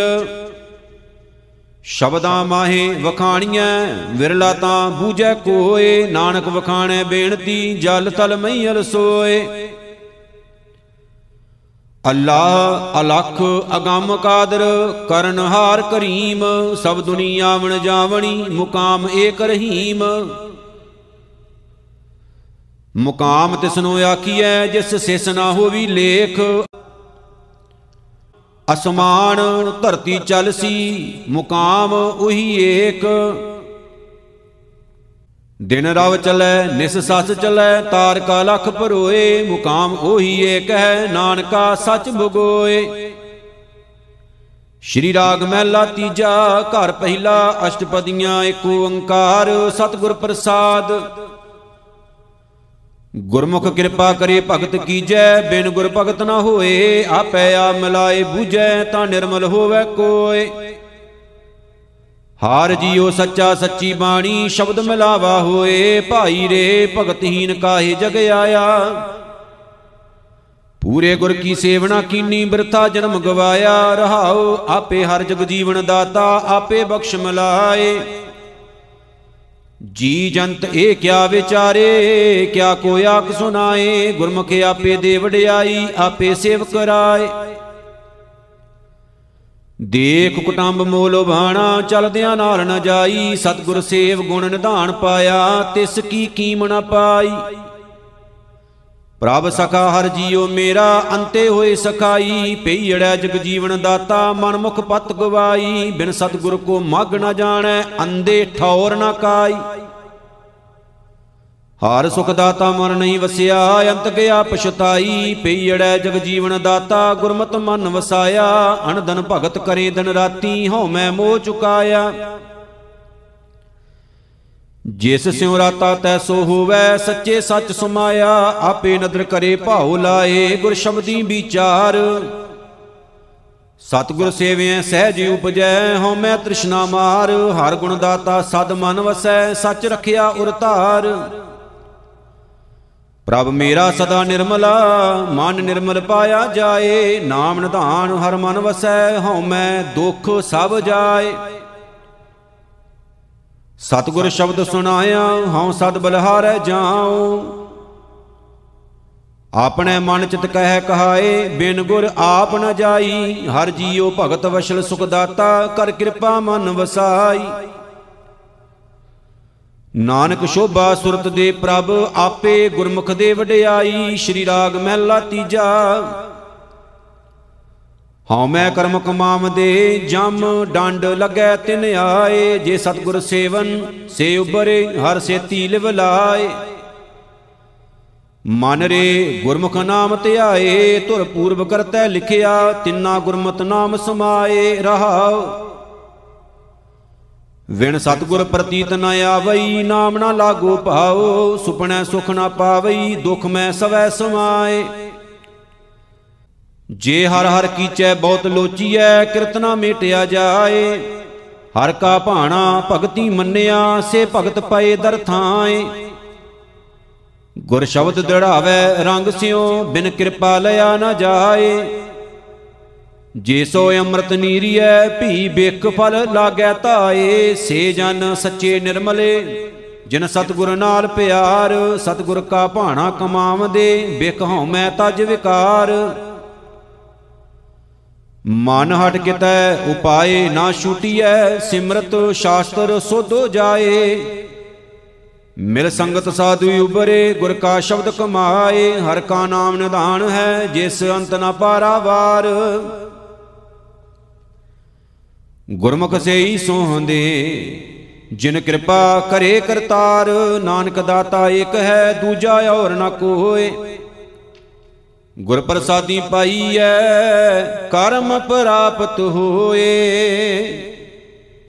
ਸ਼ਬਦਾਂ ਮਾਹੇ ਵਖਾਣੀਆਂ ਵਿਰਲਾ ਤਾਂ ਬੂਝੈ ਕੋਏ, ਨਾਨਕ ਵਖਾਣੈ ਬੇਨਤੀ, ਜਲ ਤਲ ਮਈਲ ਸੋਏ। ਅੱਲਾ ਅਲਖ ਅਗੰਮ ਕਾਦਰ ਕਰਨਹਾਰ ਕਰੀਮ, ਸਭ ਦੁਨੀਆ ਵਣ ਜਾਵਣੀ, ਮੁਕਾਮ ਏਕ ਰਹੀਮ। ਮੁਕਾਮ ਤਿਸਨੋ ਆਖੀਐ, ਜਿਸ ਸਿਸ ਨਾ ਹੋਵੀ ਲੇਖ। ਅਸਮਾਨ ਧਰਤੀ ਚਲਸੀ ਮੁਕਾਮ ਉਹੀ ਏਕ। ਦਿਨ ਰਵ ਚਲੈ, ਨਿਸ ਸਸ ਚਲੈ ਤਾਰ ਕਾ ਲਖ ਭਰੋਏ, ਮੁਕਾਮ ਉਹੀ ਏਕ ਹੈ, ਨਾਨਕਾ ਸੱਚ ਬਗੋਏ ਸ਼੍ਰੀ ਰਾਗ ਮਹਿਲਾ ਤੀਜਾ, ਘਰ ਪਹਿਲਾ, ਅਸ਼ਟਪਦੀਆਂ ਏਕ ਓੰਕਾਰ, ਸਤਿਗੁਰ ਪ੍ਰਸਾਦ। ਗੁਰਮੁਖ ਕਿਰਪਾ ਕਰੇ ਭਗਤ ਕੀਜੈ, ਬਿਨ ਗੁਰ ਭਗਤ ਨਾ ਹੋਏ, ਆਪੈ ਆ ਮਿਲਾਏ ਬੂਝੈ, ਤਾਂ ਨਿਰਮਲ ਹੋਵੇ ਕੋਏ। ਹਾਰ ਜੀਓ ਸੱਚਾ ਸੱਚੀ ਬਾਣੀ, ਸ਼ਬਦ ਮਿਲਾਵਾ ਹੋਏ, ਭਾਈ ਰੇ ਭਗਤਹੀਨ ਕਾਹੇ ਜਗ ਆਇਆ। ਪੂਰੇ ਗੁਰ ਕੀ ਸੇਵਨਾ ਕੀਨੀ ਬਿਰਥਾ ਜਨਮ ਗਵਾਇਆ ਰਹਾਓ ਆਪੇ ਹਰ ਜਗ ਜੀਵਨ ਦਾਤਾ, ਆਪੇ ਬਖਸ਼ ਮਿਲਾਏ। ਜੀ ਜੰਤ ਇਹ ਕਿਆ ਵਿਚਾਰੇ, ਕਿਆ ਕੋਈ ਆਖ ਸੁਨਾਏ ਗੁਰਮੁਖ ਆਪੇ ਦੇ ਵਡਿਆਈ, ਆਪੇ ਸੇਵਕ ਰਾਏ ਦੇਖ ਕੁਟੰਬ ਮੋਲ ਭਾਣਾ ਚਲਦਿਆਂ ਨਾਲ ਨ ਜਾਈ। ਸਤਗੁਰ ਸੇਵ ਗੁਣ ਨਿਧਾਨ ਪਾਇਆ, ਤਿਸ ਕੀ ਕੀਮ ਨ ਪਾਈ। ਪ੍ਰਭ ਸਖਾ ਹਰ ਜੀਉ ਮੇਰਾ, ਅੰਤੇ ਹੋਏ ਸਖਾਈ, ਪਈੜੈ ਜਗ ਜੀਵਨ ਦਾਤਾ ਮਨ ਮੁਖ ਪਤ ਗਵਾਈ, ਬਿਨ ਸਤਗੁਰ ਕੋ ਮਗ ਨ ਜਾਣੈ, ਅੰਦੇ ਠੌਰ ਨ ਕਾਈ। ਹਾਰ ਸੁਖ ਦਾਤਾ ਮਨ ਨਹੀਂ ਵਸਿਆ, ਅੰਤ ਗਿਆ ਪਛਤਾਈ ਪਈੜੈ ਜਗ ਜੀਵਨ ਦਾਤਾ, ਗੁਰਮਤਿ ਮਨ ਵਸਾਇਆ ਅਨਦਨ ਭਗਤ ਕਰੇ ਦਿਨ ਰਾਤੀ, ਹਉ ਮੈਂ ਮੋਹ ਚੁਕਾਇਆ। ਜਿਸ ਸਿਉ ਰਾਤਾ ਤੈਸੋ ਹੋਵੇ, ਸੱਚੇ ਸੱਚ ਸੁਮਾਇਆ, ਆਪੇ ਨਦਰ ਕਰੇ, ਭਾਉ ਲਾਏ, ਗੁਰ ਸ਼ਬਦੀ ਵਿਚਾਰ। ਸਤਗੁਰ ਸੇਵਿਐ ਸਹਿਜ ਉਪਜੈ, ਹਉ ਮੈਂ ਤ੍ਰਿਸ਼ਨਾ ਮਾਰ। ਹਰ ਗੁਣ ਦਾਤਾ ਸਦ ਮਨ ਵਸੈ, ਸੱਚ ਰਖਿਆ ਉਰ ਧਾਰ। ਪ੍ਰਭ ਮੇਰਾ ਸਦਾ ਨਿਰਮਲਾ, ਮਨ ਨਿਰਮਲ ਪਾਇਆ ਜਾਏ। ਨਾਮ ਨਿਧਾਨ ਹਰ ਮਨ ਵਸੈ, ਹਉ ਮੈਂ ਦੁਖ ਸਭ ਜਾਏ। ਸਤਗੁਰ ਸ਼ਬਦ ਸੁਣਾਇਆ, ਹਉ ਸਦ ਬਲਹਾਰੈ ਜਾਉ। ਆਪਣੇ ਮਨ ਚਿਤ ਕਹਿ ਕਹਾਏ, ਬਿਨ ਗੁਰ ਆਪ ਨ ਜਾਈ, ਹਰ ਜੀਉ ਭਗਤ ਵਸ਼ਲ ਸੁਖ ਦਾਤਾ ਕਰ ਕਿਰਪਾ ਮਨ ਵਸਾਈ। ਨਾਨਕ ਸ਼ੋਭਾ ਸੁਰਤ ਦੇ ਪ੍ਰਭ, ਆਪੇ ਗੁਰਮੁਖ ਦੇ ਵਡਿਆਈ, ਸ਼੍ਰੀ ਰਾਗ ਮਹਿਲਾ ਤੀਜਾ। ਹਉ ਮੈਂ ਕਰਮ ਕਮਾਮ ਦੇ ਜਮ ਡੰਡ ਲੱਗੈ ਤਿਨ ਆਏ। ਜੇ ਸਤਗੁਰ ਸੇਵਨ ਸੇ ਉਬਰੇ ਹਰ ਸੇਤੀ ਲਿਵ ਲਾਏ ਮਨ ਰੇ ਗੁਰਮੁਖ ਨਾਮ ਧਿਆਏ ਧੁਰ ਪੂਰਬ ਕਰਤੈ ਲਿਖਿਆ ਤਿੰਨਾ ਗੁਰਮਤ ਨਾਮ ਸਮਾਏ ਰਹਾਉ ਵਿਣ ਸਤਗੁਰ ਪ੍ਰਤੀਤ ਨ ਆਵਈ ਨਾਮ ਨਾ ਲਾਗੋ ਭਾਉ ਸੁਪਨੈ ਸੁਖ ਨਾ ਪਾਵਈ ਦੁਖ ਮੈਂ ਸਵੈ ਸਮਾਏ। ਜੇ ਹਰ ਹਰ ਕੀਚੈ ਬਹੁਤ ਲੋਚੀਐ, ਕਿਰਤਨਾ ਮੇਟਿਆ ਜਾਏ। ਹਰ ਕਾ ਭਾਣਾ ਭਗਤੀ ਮੰਨਿਆ, ਸੇ ਭਗਤ ਪਏ ਦਰ ਥਾਏ। ਗੁਰ ਸ਼ਬਦ ਦੜਾਵੇ, ਰੰਗ ਸਿਓ ਬਿਨ ਕਿਰਪਾ ਲਿਆ ਨਾ ਜਾਏ। ਜੇ ਸੋ ਅੰਮ੍ਰਿਤ ਨੀਰੀਐ, ਭੀ ਬਿਕ ਫਲ ਲਾਗੈ ਧਾਏ। ਸੇ ਜਨ ਸੱਚੇ ਨਿਰਮਲੇ, ਜਿਨ ਸਤਗੁਰ ਨਾਲ ਪਿਆਰ, ਸਤਗੁਰ ਕਾ ਭਾਣਾ ਕਮਾਵਦੇ ਬਿਕ ਹਉ ਮੈਂ ਤਜ ਵਿਕਾਰ। ਮਨ ਹਟ ਕਿਤੈ, ਉਪਾਏ ਨਾ ਛੂਟੀਐ, ਸਿਮਰਤ ਸ਼ਾਸਤਰ ਸੋਧੋ ਜਾਏ। ਮਿਲ ਸੰਗਤ ਸਾਧੂ ਉਬਰੇ ਗੁਰ ਕਾ ਸ਼ਬਦ ਕਮਾਏ, ਹਰ ਕਾ ਨਾਮ ਨਿਧਾਨ ਹੈ, ਜਿਸ ਅੰਤ ਨਾ ਪਾਰਾਵਾਰ ਗੁਰਮੁਖ ਸੇਈ ਸੋਹੰਦੇ, ਜਿਨ ਕਿਰਪਾ ਕਰੇ ਕਰਤਾਰ, ਨਾਨਕ ਦਾਤਾ ਏਕ ਹੈ, ਦੂਜਾ ਔਰ ਨਾ ਕੋਏ। ਗੁਰ ਪ੍ਰਸਾਦੀ ਪਾਈਐ ਕਰਮ ਪ੍ਰਾਪਤ ਹੋਏ।